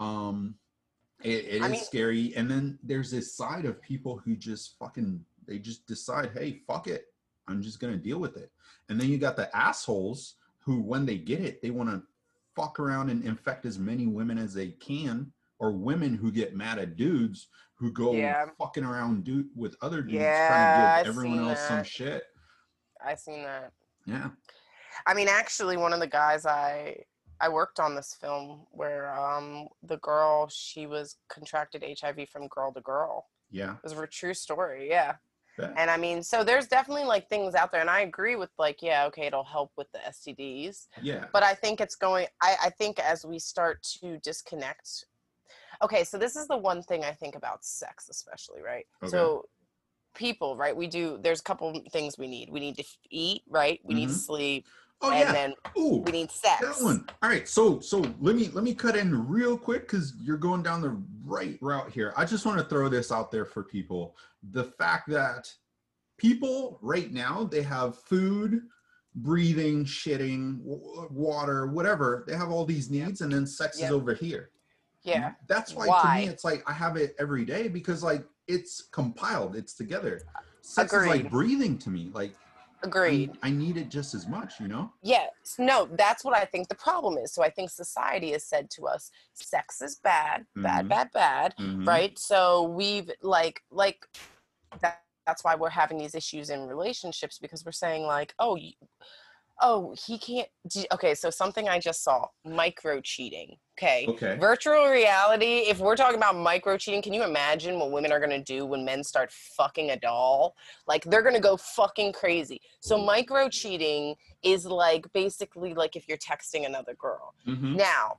Um, it, it is mean- scary. And then there's this side of people who just fucking, they just decide, hey, fuck it, I'm just gonna deal with it. And then you got the assholes who, when they get it, they want to fuck around and infect as many women as they can, or women who get mad at dudes who go Yeah. fucking around dude with other dudes Yeah, trying to I've give everyone seen else some that. shit. I seen that. Yeah. I mean, actually, one of the guys I I worked on this film where um the girl she was contracted HIV from girl to girl. Yeah. It was a true story, yeah. Yeah. And I mean, so there's definitely like things out there, and I agree with like, yeah, okay, it'll help with the STDs, Yeah. but I think it's going. I I think as we start to disconnect. Okay, so this is the one thing I think about sex, especially, right? Okay. So people, right? We do. There's a couple things we need. We need to eat, right? We need to sleep, Oh and yeah. then Ooh. we need sex. That one. All right. So so let me let me cut in real quick because you're going down the right route here. I just want to throw this out there for people. The fact that people right now they have food, breathing, shitting, w- water, whatever. They have all these needs, and then sex Yep. is over here. Yeah. That's why, to me it's like I have it every day because like it's compiled, it's together. Sex is like breathing to me. Like Agreed. I need it just as much, you know? Yes. No, that's what I think the problem is. So I think society has said to us, sex is bad, bad, Mhm. bad, bad, Mhm. right? So we've like like that that's why we're having these issues in relationships because we're saying like, oh, you, Oh, he can't. do- Okay, so something I just saw micro cheating. Okay. Okay. Virtual reality, if we're talking about micro cheating, can you imagine what women are going to do when men start fucking a doll? Like, they're going to go fucking crazy. So, micro cheating is like basically like if you're texting another girl. Mhm. Now,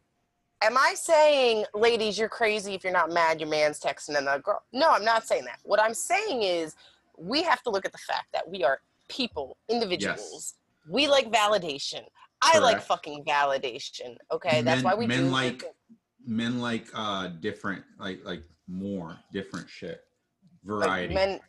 am I saying, ladies, you're crazy if you're not mad your man's texting another girl? No, I'm not saying that. What I'm saying is we have to look at the fact that we are people, individuals. We like validation. I like fucking validation. Okay, that's why we men do like men like uh different like like more different shit like variety men.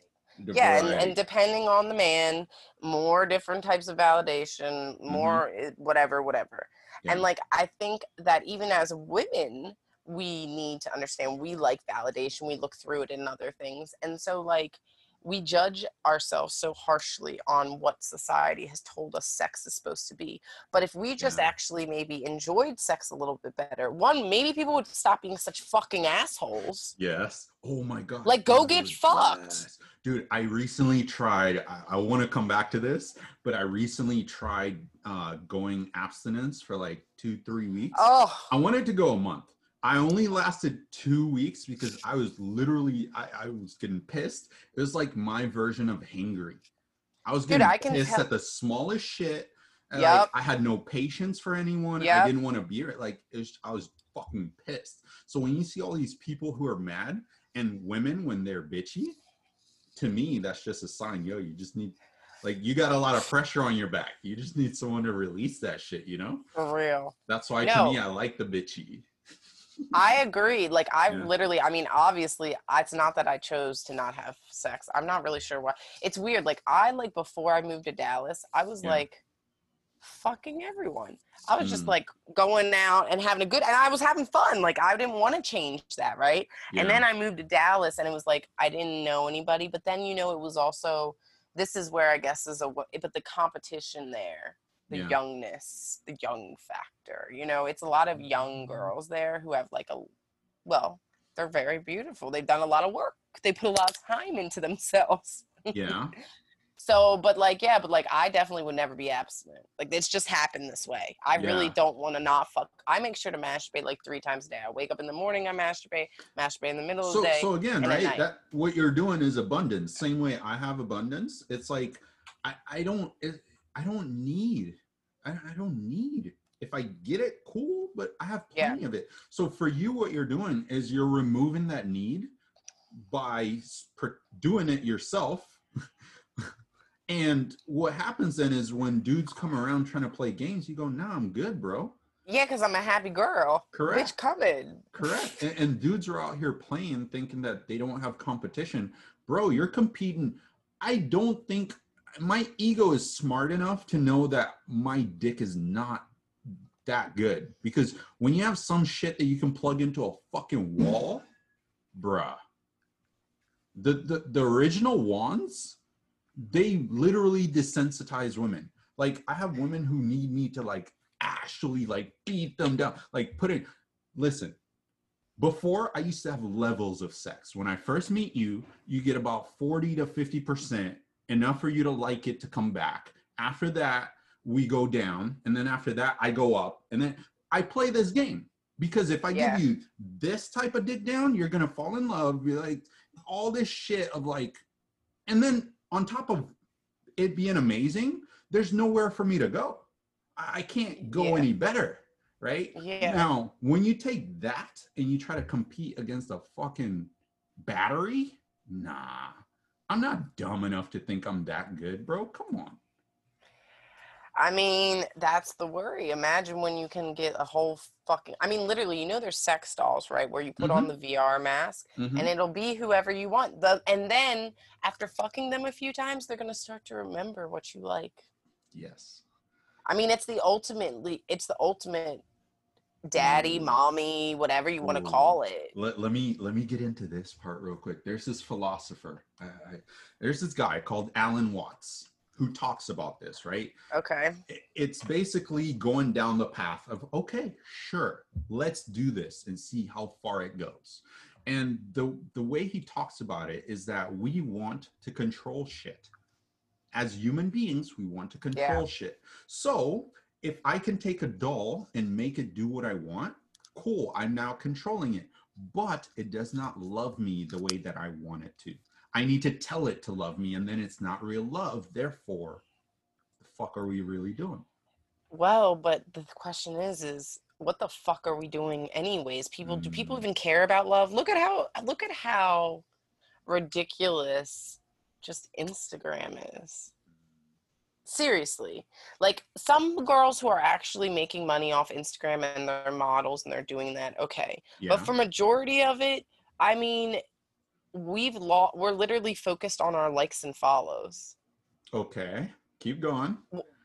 Yeah, and, variety. and depending on the man, more different types of validation, Mm-hmm. more eh, whatever, whatever. And like I think that even as women, we need to understand we like validation. We look through it in other things, and so like we judge ourselves so harshly on what society has told us sex is supposed to be. But if we just Yeah. actually maybe enjoyed sex a little bit better, one maybe people would stop being such fucking assholes. yes oh my god Like, go dude, get fucked. yes. dude i recently tried i, I want to come back to this but i recently tried uh going abstinence for like two three weeks Oh, I wanted to go a month. I only lasted two weeks because I was literally I, I was getting pissed. It was like my version of hangry. I was Dude, getting I can pissed tell- at the smallest shit. Yep. Like, I had no patience for anyone. I didn't want to be it. Like it was, I was fucking pissed. So when you see all these people who are mad and women when they're bitchy, to me that's just a sign. Yo, you just need like you got a lot of pressure on your back. You just need someone to release that shit. You know. for real. That's why No. to me I like the bitchy. I agree. Like I Yeah. literally, I mean, obviously, it's not that I chose to not have sex. I'm not really sure why. It's weird. Like I like before I moved to Dallas, I was Yeah. like fucking everyone. I was just Mm. like going out and having a good and I was having fun. Like I didn't want to change that, right? And then I moved to Dallas and it was like I didn't know anybody, but then you know it was also this is where I guess is a but the competition there, the Yeah. youngness, the young factor. You know, it's a lot of young mm-hmm. girls there who have like a well, they're very beautiful. They've done a lot of work. They put a lot of time into themselves. yeah. So, but like, yeah, but like, I definitely would never be abstinent. Like, it's just happened this way. I really don't want to not fuck. I make sure to masturbate like three times a day. I wake up in the morning, I masturbate, masturbate in the middle of the day. so again, right? That what you're doing is abundance. Same way I have abundance. It's like I I don't it, I don't need I, I don't need if I get it, cool, but I have Yeah. plenty of it. So for you, what you're doing is you're removing that need by doing it yourself. and what happens then is when dudes come around trying to play games, you go, "Nah, I'm good, bro." yeah, because I'm a happy girl. Correct. Bitch, coming. Correct. And, and dudes are out here playing thinking that they don't have competition. Bro, you're competing. I don't think my ego is smart enough to know that my dick is not that good. Because when you have some shit that you can plug into a fucking wall, bruh. The the, the original wands, they literally desensitize women. Like I have women who need me to like actually like beat them down, like put it. Listen, before I used to have levels of sex. When I first meet you, you get about 40 to 50%, enough for you to like it to come back. After that, we go down. And then after that, I go up. And then I play this game because if I Yeah. give you this type of dick down, you're going to fall in love. You're like all this shit of like, and then on top of it being amazing, there's nowhere for me to go. I I can't go Yeah. any better, right? Yeah. Now, when you take that and you try to compete against a fucking battery, nah. I'm not dumb enough to think I'm that good, bro. Come on. I mean, that's the worry. Imagine when you can get a whole fucking. I mean, literally, you know, there's sex dolls, right? Where you put on the VR mask Mhm. and it'll be whoever you want. The and then after fucking them a few times, they're gonna start to remember what you like. Yes. I mean, it's the ultimately, it's the ultimate daddy, Mm. mommy, whatever you want to call it. Let, let me let me get into this part real quick. There's this philosopher. I, I, there's this guy called Alan Watts who talks about this, right? Okay. It's basically going down the path of okay, sure, let's do this and see how far it goes. And the the way he talks about it is that we want to control shit. as human beings, we want to control shit. So if I can take a doll and make it do what I want, cool. I'm now controlling it, but it does not love me the way that I want it to. I need to tell it to love me, and then it's not real love. Therefore, the fuck are we really doing? Well, but the question is, is what the fuck are we doing anyways? People, do people Mm. even care about love? Look at how, look at how ridiculous just Instagram is. Seriously, like some girls who are actually making money off Instagram and they're models and they're doing that, okay. Yeah. But for majority of it, I mean, we've lost. We're literally focused on our likes and follows. okay. Keep going.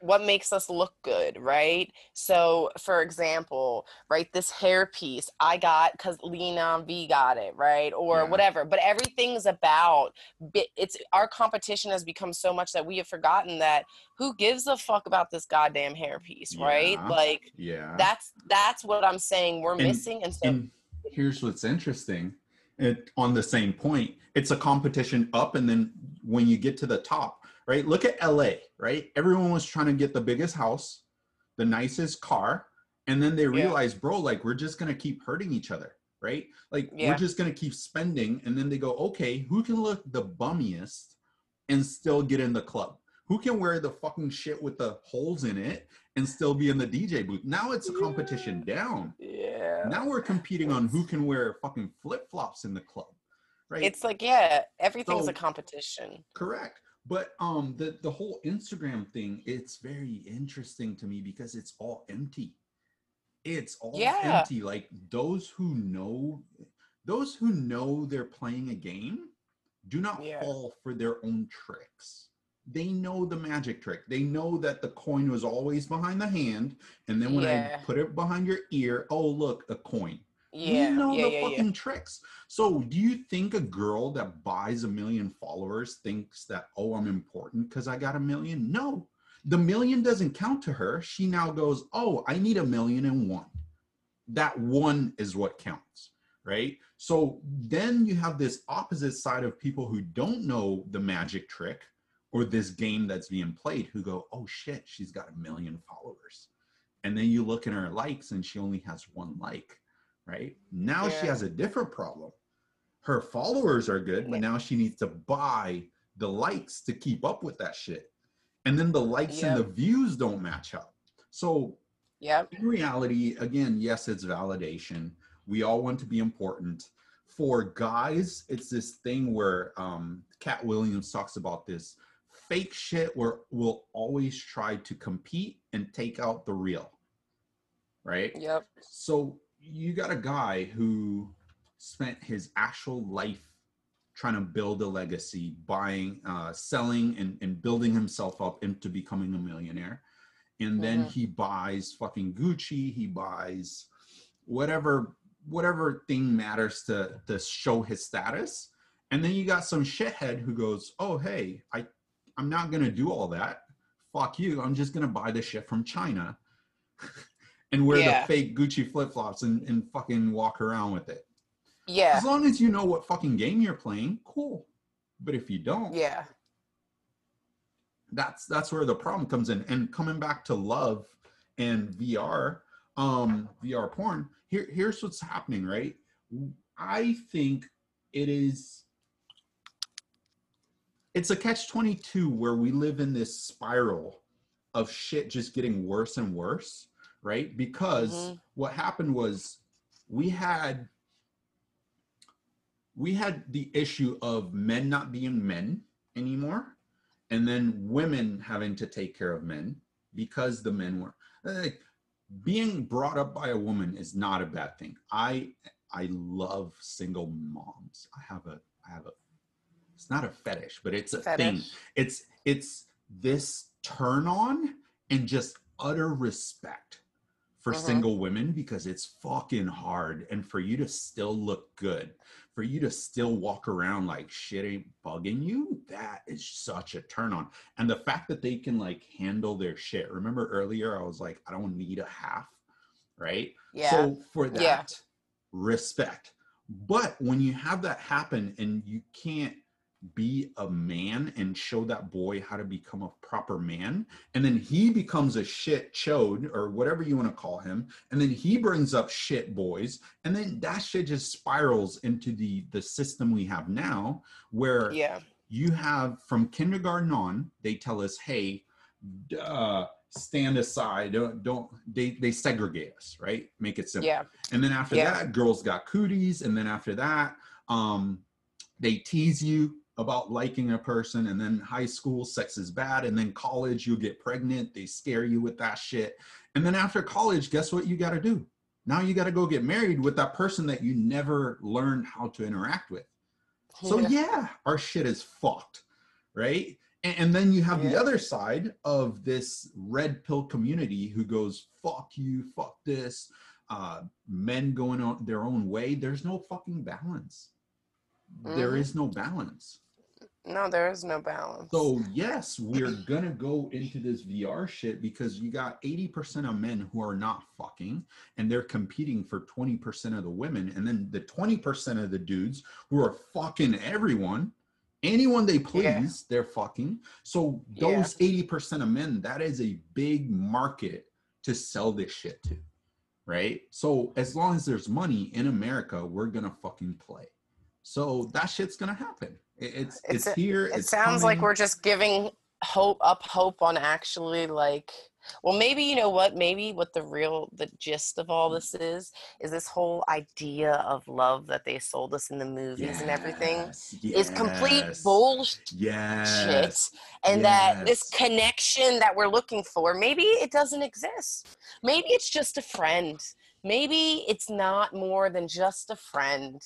Wh- what makes us look good, right? So, for example, right, this hair piece I got because Lena V got it, right, or Yeah. whatever. But everything's about it's our competition has become so much that we have forgotten that who gives a fuck about this goddamn hair piece, right? Yeah. Like Yeah. that's that's what I'm saying we're And- missing, and so and here's what's interesting. It, on the same point, it's a competition up, and then when you get to the top, right? Look at LA, right? Everyone was trying to get the biggest house, the nicest car, and then they Yeah. realize, bro, like we're just gonna keep hurting each other, right? Like Yeah. we're just gonna keep spending, and then they go, okay, who can look the bummiest and still get in the club? Who can wear the fucking shit with the holes in it and still be in the DJ booth? Now it's a competition down. yeah. Now we're competing on who can wear fucking flip flops in the club, right? It's like yeah, everything's So- a competition. correct. But um, the the whole Instagram thing, it's very interesting to me because it's all empty. It's all Yeah. empty. Like those who know, those who know they're playing a game, do not Yeah. fall for their own tricks. They know the magic trick. They know that the coin was always behind the hand, and then when Yeah. I put it behind your ear, oh look, a coin. Yeah, we know yeah, the yeah, fucking tricks. So, do you think a girl that buys a million followers thinks that, oh, I'm important because I got a million? No, the million doesn't count to her. She now goes, oh, I need a million and one. That one is what counts, right? So, then you have this opposite side of people who don't know the magic trick or this game that's being played who go, oh shit, she's got a million followers. And then you look at her likes and she only has one like right? Now she has a different problem. Her followers are good, but Yeah. now she needs to buy the likes to keep up with that shit. And then the likes and the views don't match up. So Yep. in reality, again, yes, it's validation. We all want to be important. For guys, it's this thing where um, Katt Williams talks about this fake shit where we'll always try to compete and take out the real, right? Yep. So you got a guy who spent his actual life trying to build a legacy, buying, uh, selling, and, and building himself up into becoming a millionaire. And then Mhm. he buys fucking Gucci, he buys whatever whatever thing matters to to show his status. And then you got some shithead who goes, "Oh, hey, I I'm not gonna do all that. Fuck you. I'm just gonna buy the shit from China." and wear Yeah. the fake Gucci flip flops and, and fucking walk around with it. Yeah. As long as you know what fucking game you're playing, cool. But if you don't, Yeah. that's that's where the problem comes in. And coming back to love and VR, um, VR porn, here here's what's happening, right? I think it is it's a catch 22 where we live in this spiral of shit just getting worse and worse, right? Because Mhm. what happened was we had we had the issue of men not being men anymore and then women having to take care of men because the men were like being brought up by a woman is not a bad thing. I i love single moms. I have a i have a it's not a fetish but it's a thing. It's it's this turn on and just utter respect for Mhm. single women because it's fucking hard and for you to still look good for you to still walk around like shit ain't bugging you that is such a turn on and the fact that they can like handle their shit remember earlier i was like i don't need a half right Yeah. so for that Yeah. respect but when you have that happen and you can't be a man and show that boy how to become a proper man. And then he becomes a shit chode or whatever you want to call him. And then he brings up shit boys. And then that shit just spirals into the the system we have now where Yeah. you have from kindergarten on they tell us hey uh, stand aside. Don't, don't they they segregate us right? Make it simple. Yeah. and then after Yeah. that girls got cooties. And then after that um they tease you about liking a person and then high school sex is bad and then college you'll get pregnant they scare you with that shit and then after college guess what you got to do now you got to go get married with that person that you never learned how to interact with so Yeah. yeah, our shit is fucked, right? And, and then you have the other side of this red pill community who goes, "Fuck you, fuck this." Uh, men going on their own way. There's no fucking balance. There Mhm. is no balance. No, there is no balance. So yes, we're gonna go into this VR shit because you got 80% of men who are not fucking and they're competing for 20% of the women, and then the 20% of the dudes who are fucking everyone, anyone they please, Yeah. they're fucking. So Yeah. those 80% of men, that is a big market to sell this shit to. Right? So as long as there's money in America, we're gonna fucking play. So that shit's gonna happen. It- It's it's, It's here. it it's sounds like we're just giving hope up hope on actually like well maybe you know what maybe what the real the gist of all this is is this whole idea of love that they sold us in the movies and everything Yes, is complete yes, bullshit Yes. and that this connection that we're looking for maybe it doesn't exist maybe it's just a friend maybe it's not more than just a friend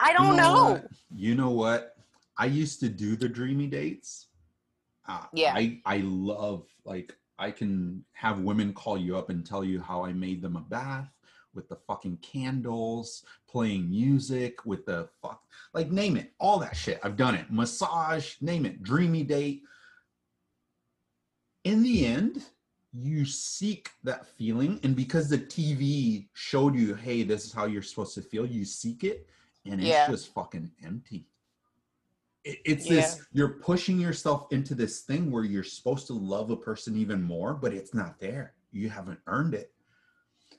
i don't know, what? You know what? I used to do the dreamy dates. Uh, Yeah. I I love like I can have women call you up and tell you how I made them a bath with the fucking candles, playing music with the fuck like name it, all that shit. I've done it. Massage, name it, dreamy date. In the end, you seek that feeling and because the TV showed you, hey, this is how you're supposed to feel, you seek it and it's Yeah. just fucking empty. It- It's Yeah. this you're pushing yourself into this thing where you're supposed to love a person even more, but it's not there. You haven't earned it.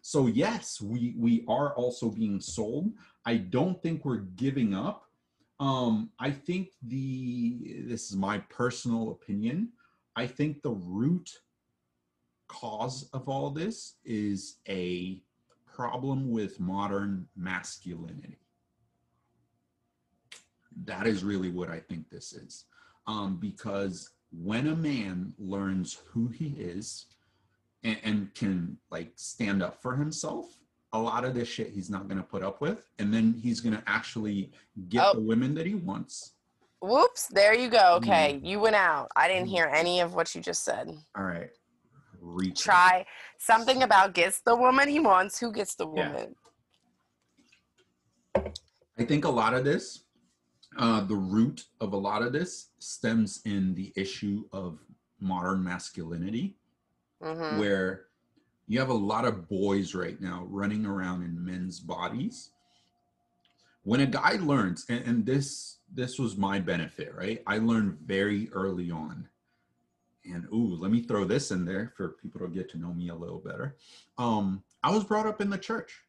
So yes, we we are also being sold. I don't think we're giving up. Um, I think the this is my personal opinion. I think the root cause of all this is a problem with modern masculinity. That is really what I think this is. Um, because when a man learns who he is and, and can like stand up for himself, a lot of this shit he's not going to put up with. And then he's going to actually get Oh. the women that he wants. Whoops, there you go. Mm. Okay, you went out. I didn't Mm. hear any of what you just said. All right. Reach. Try something about gets the woman he wants. Who gets the Yeah. woman? I think a lot of this, uh, the root of a lot of this stems in the issue of modern masculinity, hmm where you have a lot of boys right now running around in men's bodies. When a guy learns, and, and this this was my benefit, right? I learned very early on. And ooh, let me throw this in there for people to get to know me a little better. Um, I was brought up in the church.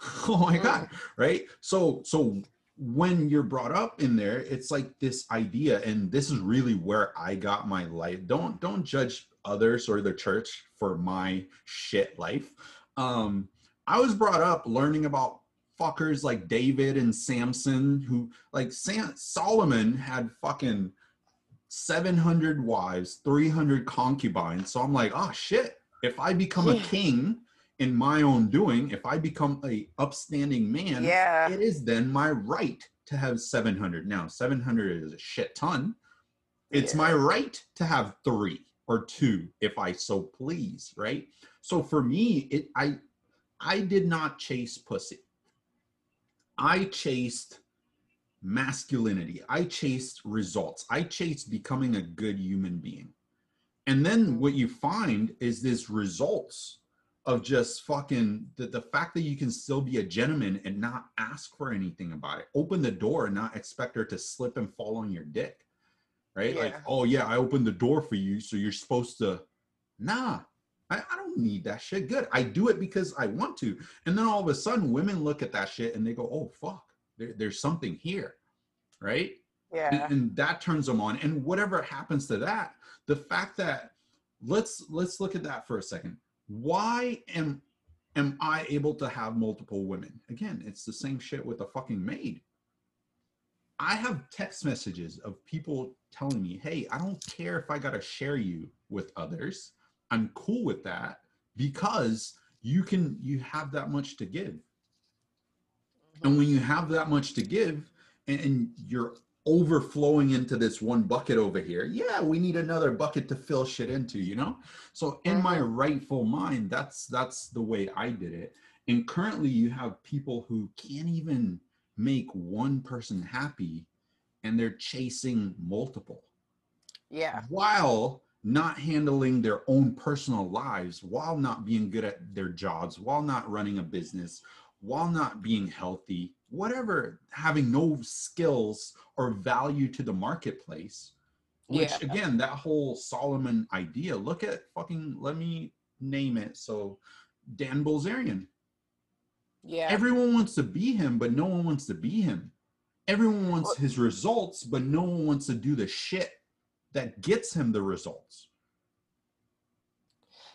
oh my god, right? So so when you're brought up in there, it's like this idea, and this is really where I got my life. Don't don't judge others or the church for my shit life. Um, I was brought up learning about fuckers like David and Samson, who like Sam Solomon had fucking 700 wives, 300 concubines. So I'm like, oh shit, if I become a king in my own doing, if I become a upstanding man, Yeah. it is then my right to have 700. Now, 700 is a shit ton. It's Yeah. my right to have three or two if I so please, right? So for me, it I I did not chase pussy. I chased masculinity. I chased results. I chased becoming a good human being. And then mm-hmm. what you find is this results of just fucking the, the fact that you can still be a gentleman and not ask for anything about it. Open the door and not expect her to slip and fall on your dick. Right? Like, oh yeah, I opened the door for you, so you're supposed to nah. I, I don't need that shit. Good. I do it because I want to. And then all of a sudden women look at that shit and they go, oh fuck, there, there's something here. Right? and, Yeah. and that turns them on and whatever happens to that the fact that let's let's look at that for a second why am am i able to have multiple women? Again it's the same shit with a fucking maid. I have text messages of people telling me hey i don't care if i gotta share you with others. I'm cool with that because you can you have that much to give. And when you have that much to give and, and you're overflowing into this one bucket over here, yeah, we need another bucket to fill shit into, you know? So in my mm-hmm. rightful mind, that's that's the way I did it. And currently you have people who can't even make one person happy and they're chasing multiple Yeah. while not handling their own personal lives, while not being good at their jobs, while not running a business, while not being healthy, whatever, having no skills or value to the marketplace. Which Yeah. again, that whole Solomon idea, look at fucking, let me name it. So, Dan Bilzerian. Yeah. Everyone wants to be him, but no one wants to be him. Everyone wants his results, but no one wants to do the shit that gets him the results.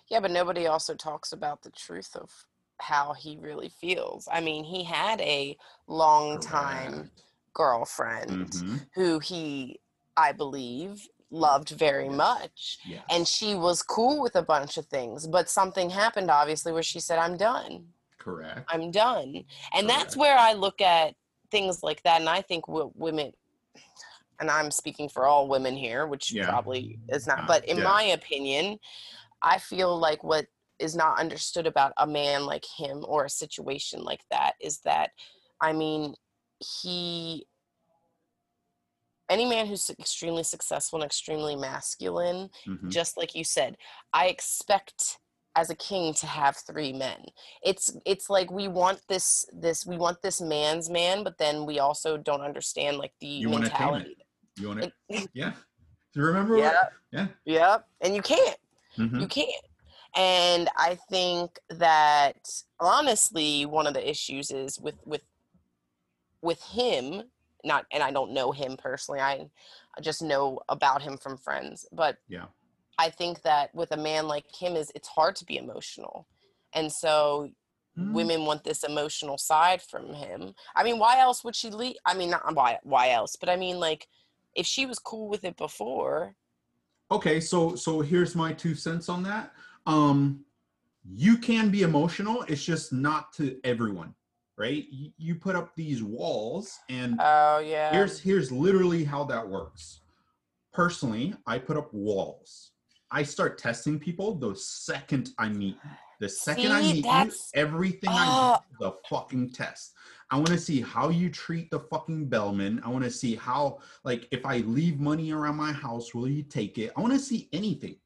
Yeah, but nobody also talks about the truth of how he really feels. I mean, he had a long time Correct. girlfriend Mhm. who he, I believe, loved very much. Yes. And she was cool with a bunch of things, but something happened, obviously, where she said, I'm done. correct. I'm done. And that's where I look at things like that. And I think w- women, and I'm speaking for all women here, which Yeah. probably is not, Uh, but in yeah. my opinion, I feel like what is not understood about a man like him or a situation like that is that, I mean, he, any man who's extremely successful and extremely masculine, Mhm. just like you said i expect as a king to have three men it's it's like we want this this we want this man's man but then we also don't understand like the You wanna tame it. mentality You want it Yeah. Do you remember? yeah What? Yeah. yeah and you can't Mhm. you can't and i think that honestly one of the issues is with with with him not and i don't know him personally i I just know about him from friends but Yeah. i think that with a man like him is it's hard to be emotional and so Mm. women want this emotional side from him i mean why else would she leave i mean not why why else but i mean like if she was cool with it before Okay, so so here's my two cents on that. Um, you can be emotional. It's just not to everyone, right? You, you put up these walls, and oh yeah here's here's literally how that works. Personally, I put up walls. I start testing people the second I meet. The second I meet you, everything I do, the fucking test. I want to see how you treat the fucking bellman. I want to see how, like, if I leave money around my house, will you take it? I want to see anything.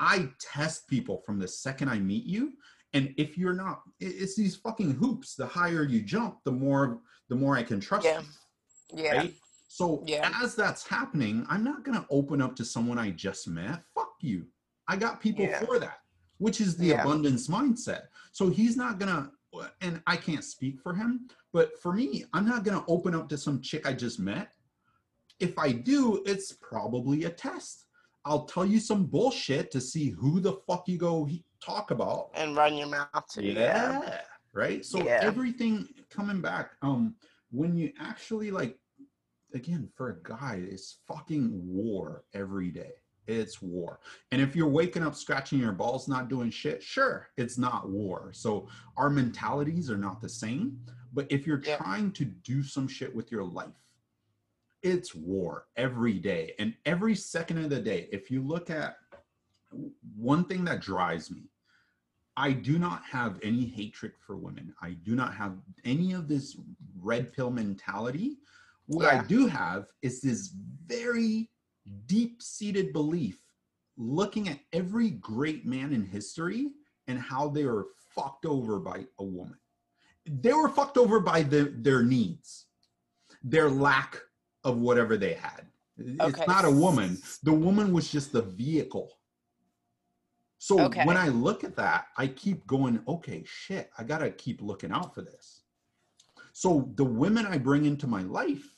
I test people from the second I meet you. And if you're not, it's these fucking hoops. The higher you jump, the more the more I can trust Yeah. you yeah right? So Yeah. as that's happening, I'm not gonna open up to someone I just met. Fuck you. I got people Yeah. for that, which is the Yeah. abundance mindset. So he's not gonna, and I can't speak for him, but for me, I'm not gonna open up to some chick I just met. If I do, it's probably a test. I'll tell you some bullshit to see who the fuck you go talk about. And run your mouth to yeah yeah right? So Yeah. everything coming back um when you actually like again for a guy it's fucking war every day. It's war. And if you're waking up scratching your balls not doing shit sure it's not war. So our mentalities are not the same. But if you're Yeah. trying to do some shit with your life it's war every day and every second of the day if you look at one thing that drives me I do not have any hatred for women. I do not have any of this red pill mentality. What I do have is this very deep seated belief looking at every great man in history and how they were fucked over by a woman. They were fucked over by the, their needs, their lack of whatever they had. It's not a woman. The woman was just the vehicle. So Okay. when I look at that, I keep going, okay, shit, I gotta keep looking out for this. So the women I bring into my life,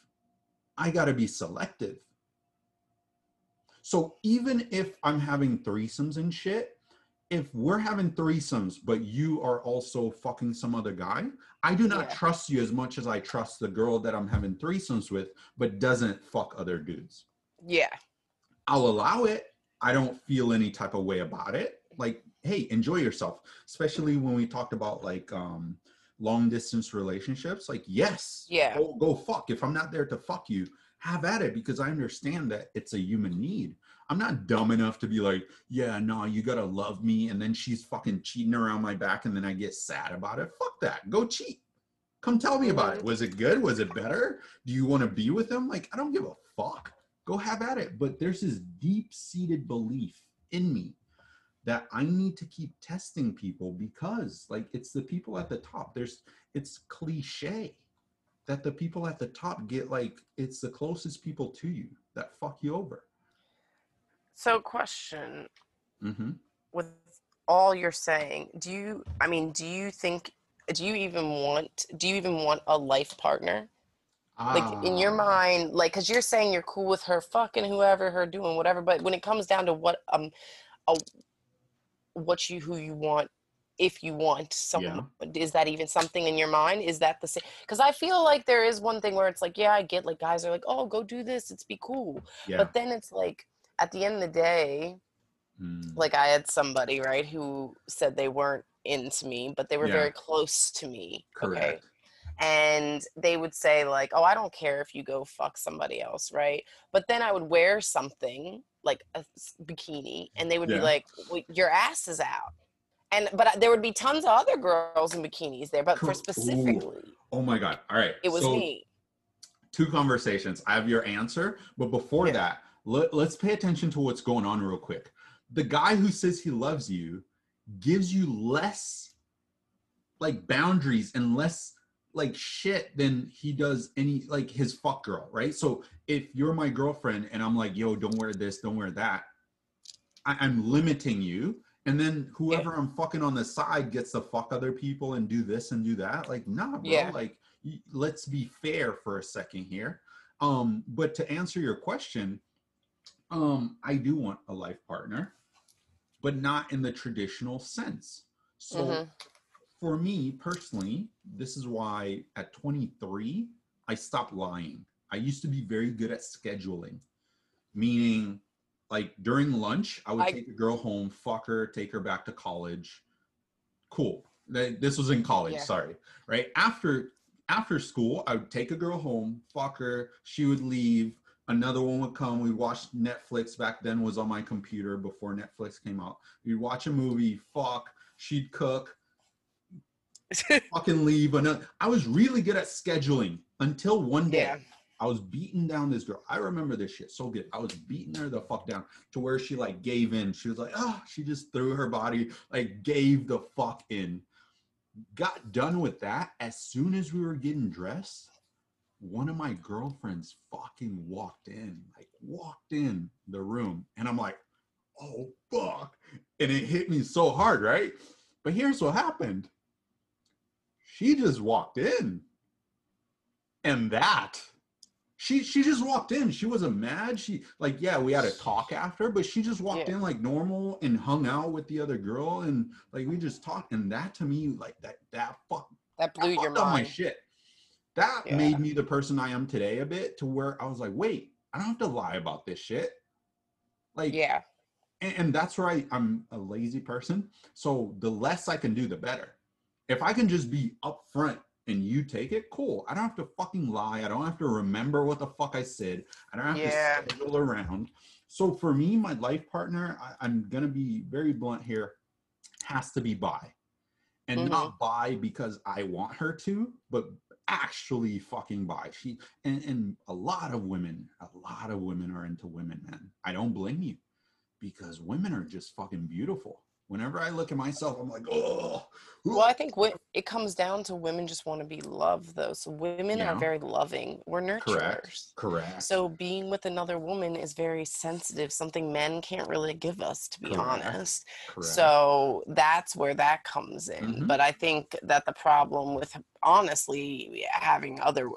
I gotta be selective. So even if I'm having threesomes and shit, if we're having threesomes, but you are also fucking some other guy, I do not Yeah. trust you as much as I trust the girl that I'm having threesomes with, but doesn't fuck other dudes. Yeah. I'll allow it. I don't feel any type of way about it. Like, hey, enjoy yourself. Especially when we talked about like um long distance relationships. Like, yes, Yeah. go, go fuck. If I'm not there to fuck you, have at it because I understand that it's a human need. I'm not dumb enough to be like, yeah, no, you gotta love me, and then she's fucking cheating around my back, and then I get sad about it. Fuck that. Go cheat. Come tell me about it. Mm-hmm. Was it good? Was it better? Do you want to be with him? Like, I don't give a fuck. Go have at it. But there's this deep seated belief in me that I need to keep testing people because, like, it's the people at the top. There's, it's cliche that the people at the top get like, it's the closest people to you that fuck you over. So, question Mm-hmm. with all you're saying, do you, I mean, do you think, do you even want, do you even want a life partner? Like in your Ah. mind, like, cause you're saying you're cool with her fucking whoever, her doing whatever, but when it comes down to what, um, a, what you, who you want, if you want someone, is that even something in your mind? Is that the same? Cause I feel like there is one thing where it's like, yeah, I get like guys are like, oh, go do this. It's be cool. Yeah. But then it's like, at the end of the day, Mm. like I had somebody right who said they weren't into me, but they were Yeah. very close to me. Okay. Correct. And they would say, like, oh, I don't care if you go fuck somebody else, right? But then I would wear something like a bikini, and they would Yeah. be like, well, your ass is out. And but I- there would be tons of other girls in bikinis there, but for Ooh. specifically, Oh my God. All right. it was so me. Two conversations. I have your answer. But before Yeah. that, let, let's pay attention to what's going on real quick. The guy who says he loves you gives you less like boundaries and less like shit than he does any like his fuck girl, right? So if you're my girlfriend and I'm like, yo, don't wear this, don't wear that, I, I'm limiting you. And then whoever I'm fucking on the side gets to fuck other people and do this and do that. Like, nah, bro. Yeah. Like, let's be fair for a second here. Um, but to answer your question, um, I do want a life partner, but not in the traditional sense. So Mhm. for me personally, this is why at 23, I stopped lying. I used to be very good at scheduling, meaning like during lunch, I would I- take a girl home, fuck her, take her back to college. Cool. This was in college, Yeah. sorry. Right? After after school, I would take a girl home, fuck her, she would leave, another one would come, we'd watch Netflix back then was on my computer before Netflix came out. We'd watch a movie, fuck, she'd cook, fucking leave. Another. I was really good at scheduling until one day Yeah. I was beating down this girl. I remember this shit so good. I was beating her the fuck down to where she like gave in. She was like, oh, she just threw her body, like gave the fuck in. Got done with that. As soon as we were getting dressed, one of my girlfriends fucking walked in, like walked in the room. And I'm like, oh fuck. And it hit me so hard, right? But here's what happened. She just walked in. And that she she just walked in. She wasn't mad. She like yeah, we had a talk after, but she just walked Yeah. in like normal and hung out with the other girl and like we just talked. And that to me like that that fuck That that blew your fucked up my mind. shit. That Yeah. made me the person I am today a bit to where I was like, wait, I don't have to lie about this shit. Like Yeah. and, and that's where I, I'm a lazy person. So the less I can do, the better. If I can just be upfront and you take it, cool. I don't have to fucking lie. I don't have to remember what the fuck I said. I don't have Yeah. to schedule around. So for me, my life partner, I, I'm gonna be very blunt here, has to be bi. And Mhm. not bi because I want her to, but actually fucking bi. She and, and a lot of women, a lot of women are into women, man. I don't blame you because women are just fucking beautiful. Whenever I look at myself, I'm like, oh, Well, I think wi- it comes down to women just want to be loved, though. So women Yeah. are very loving. We're nurturers. Correct. So being with another woman is very sensitive, something men can't really give us, to be Correct. honest. correct. So that's where that comes in. Mhm. But I think that the problem with honestly having other,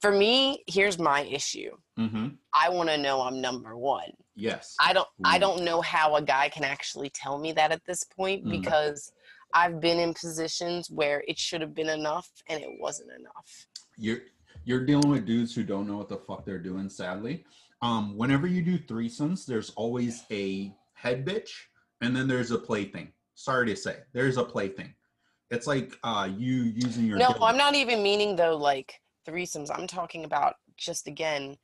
for me, here's my issue. hmm I want to know I'm number one. Yes. I don't I don't know how a guy can actually tell me that at this point Mm. because I've been in positions where it should have been enough and it wasn't enough. you're you're dealing with dudes who don't know what the fuck they're doing sadly um whenever you do threesomes there's always a head bitch and then there's a plaything sorry to say there's a plaything it's like uh you using your No. I'm not even meaning though like threesomes. I'm talking about just again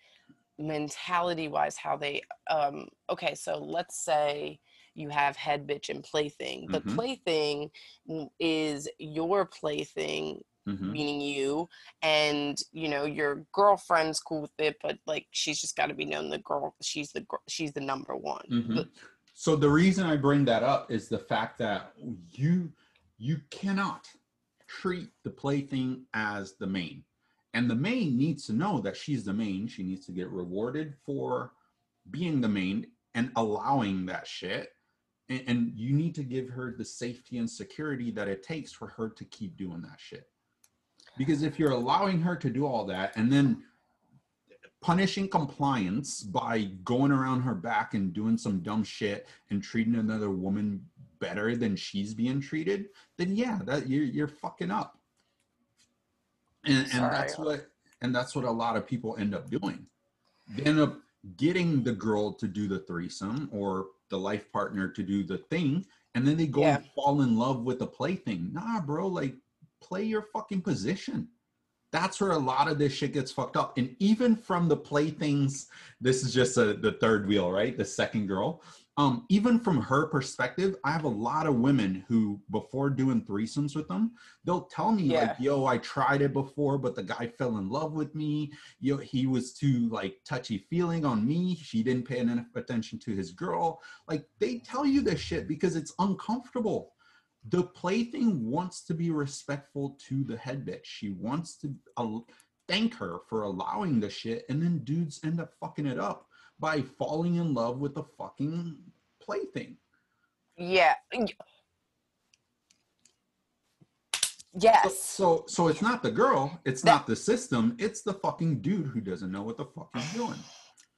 mentality wise how they um okay, so let's say you have head bitch and plaything. The Mhm. plaything is your plaything Mhm. meaning you and you know your girlfriend's cool with it but like she's just got to be known the girl she's the gr- she's the number one Mhm. But- so the reason i bring that up is the fact that you you cannot treat the plaything as the main. And the main needs to know that she's the main. She needs to get rewarded for being the main and allowing that shit. And, and you need to give her the safety and security that it takes for her to keep doing that shit. Because if you're allowing her to do all that and then punishing compliance by going around her back and doing some dumb shit and treating another woman better than she's being treated, then yeah, that you're you're fucking up. And and Sorry. that's what and that's what a lot of people end up doing. They end up getting the girl to do the threesome or the life partner to do the thing, and then they go and fall in love with the plaything. Nah, bro, like play your fucking position that's where a lot of this shit gets fucked up. And even from the playthings, this is just a, the third wheel, right? The second girl. Um, even from her perspective, I have a lot of women who, before doing threesomes with them, they'll tell me like, "Yo, I tried it before, but the guy fell in love with me. Yo, he was too like touchy feeling on me. She didn't pay enough attention to his girl. Like they tell you this shit because it's uncomfortable the plaything wants to be respectful to the head bitch. She wants to uh, thank her for allowing the shit, and then dudes end up fucking it up by falling in love with the fucking plaything. yeah y- So, yes so, so it's not the girl, it's That- not the system, it's the fucking dude who doesn't know what the fuck he's doing.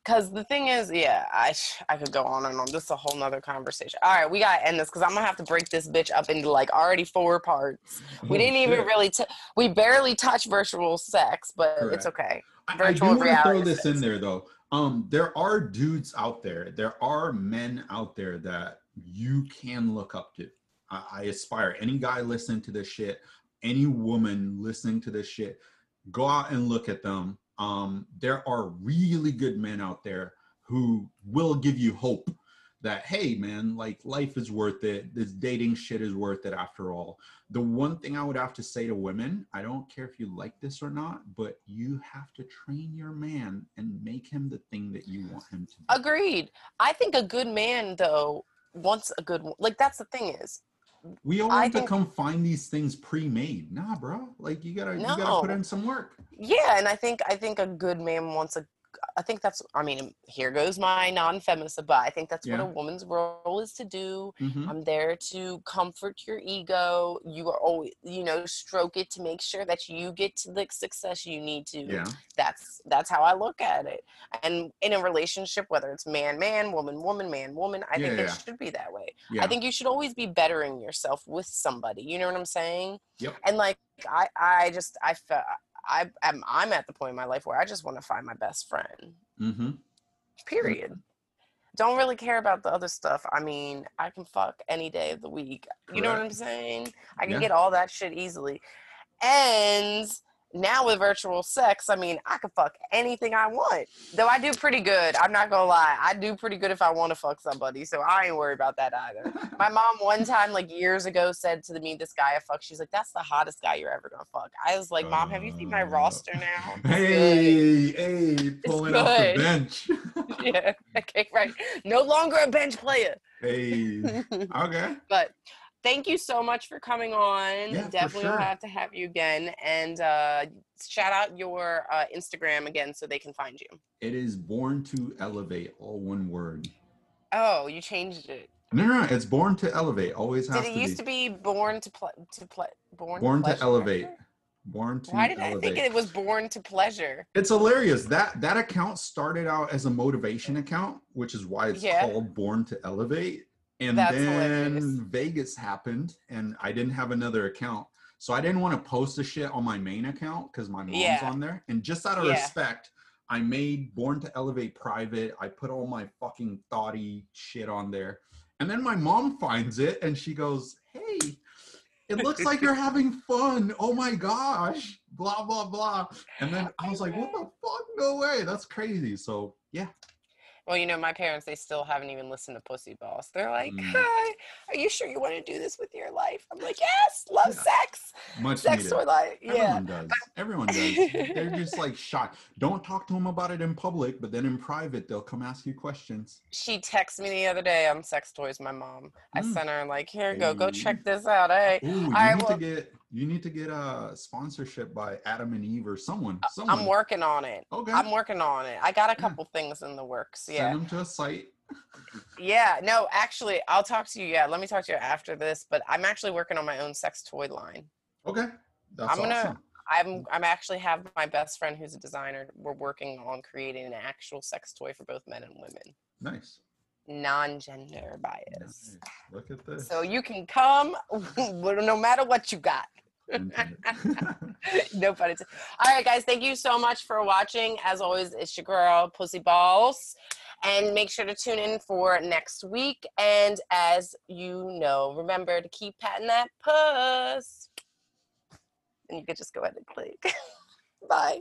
Because the thing is yeah i sh- i could go on and on this is a whole nother conversation all right we gotta end this because i'm gonna have to break this bitch up into like already four parts we Oh, didn't even really t- we barely touch virtual sex but it's Correct. okay I- I, do want to throw this in there though. Um, there are dudes out there, there are men out there that you can look up to. I, I aspire any guy listening to this shit, any woman listening to this shit, go out and look at them. Um, there are really good men out there who will give you hope that hey man like life is worth it. This dating shit is worth it after all. The one thing I would have to say to women, I don't care if you like this or not, but you have to train your man and make him the thing that you want him to be. agreed. I think a good man though wants a good like that's the thing is We all I want to come find these things pre-made. Nah, bro. Like you gotta you gotta put in some work. Yeah, and I think I think a good man wants a. I think that's. I mean, here goes my non-feminist, but I think that's what a woman's role is to do. Mhm. I'm there to comfort your ego. You are always, you know, stroke it to make sure that you get to the success you need to. Yeah. That's that's how I look at it. And in a relationship, whether it's man man, woman woman, man woman, I think Yeah, it should be that way. Yeah. I think you should always be bettering yourself with somebody. You know what I'm saying? Yep. And like I, I just I felt I am I'm at the point in my life where I just want to find my best friend. Mm-hmm. Period. Don't really care about the other stuff. I mean, I can fuck any day of the week. You know what I'm saying? I can Yeah. get all that shit easily. And now with virtual sex, I mean, I can fuck anything I want. Though I do pretty good. I'm not gonna lie. I do pretty good if I want to fuck somebody. So I ain't worried about that either. My mom one time, like years ago, said to me, "This guy I fuck." She's like, "That's the hottest guy you're ever gonna fuck." I was like, "Mom, have you seen my Uh, roster now?" It's Hey, hey, pulling off the bench. yeah. Okay, right. No longer a bench player. hey. Okay. but thank you so much for coming on. Yeah, Definitely will sure. have to have you again. And uh, shout out your uh, Instagram again so they can find you. It is born to elevate, all one word. Oh, you changed it. No, no, no, it's born to elevate. Always has Did it to used be. to be born to play to play born, born to pleasure? elevate. Born to Why did elevate. I think it was born to pleasure? It's hilarious. That that account started out as a motivation account, which is why it's Yeah. called Born to Elevate. And That's then hilarious. Vegas happened, and I didn't have another account, so I didn't want to post the shit on my main account because my mom's Yeah. on there. And just out of Yeah. respect, I made Born to Elevate private. I put all my fucking thoughty shit on there, and then my mom finds it, and she goes, "Hey." It looks like you're having fun. Oh my gosh. Blah blah blah. And then I was like, what the fuck? No way. That's crazy. So yeah. Well, you know, my parents, they still haven't even listened to Pussy Boss. They're like, Mm. hi, are you sure you want to do this with your life? I'm like, yes, love Yeah. sex. Much Sex needed. or life. Yeah. Everyone does. Everyone does. They're just like shy. Don't talk to them about it in public, but then in private, they'll come ask you questions. She texted me the other day on sex toys, my mom. I Mm. sent her, like, here you go, go check this out. Hey, Ooh, you right, need well- to get you need to get a sponsorship by Adam and Eve or someone. Someone. I'm working on it. Okay. I'm working on it. I got a Yeah. couple things in the works. Send Yeah. them to a site. Yeah. No, actually, I'll talk to you. Yeah. Let me talk to you after this, but I'm actually working on my own sex toy line. Okay. That's I'm gonna- awesome. I'm I'm actually have my best friend who's a designer. We're working on creating an actual sex toy for both men and women, Nice. Non-gender bias. Look at this. So you can come no matter what you got. No pun intended. All right, guys, thank you so much for watching. As always, it's your girl, Pussy Balls. And make sure to tune in for next week. And as you know, remember to keep patting that puss. And you could just go ahead and click. Bye.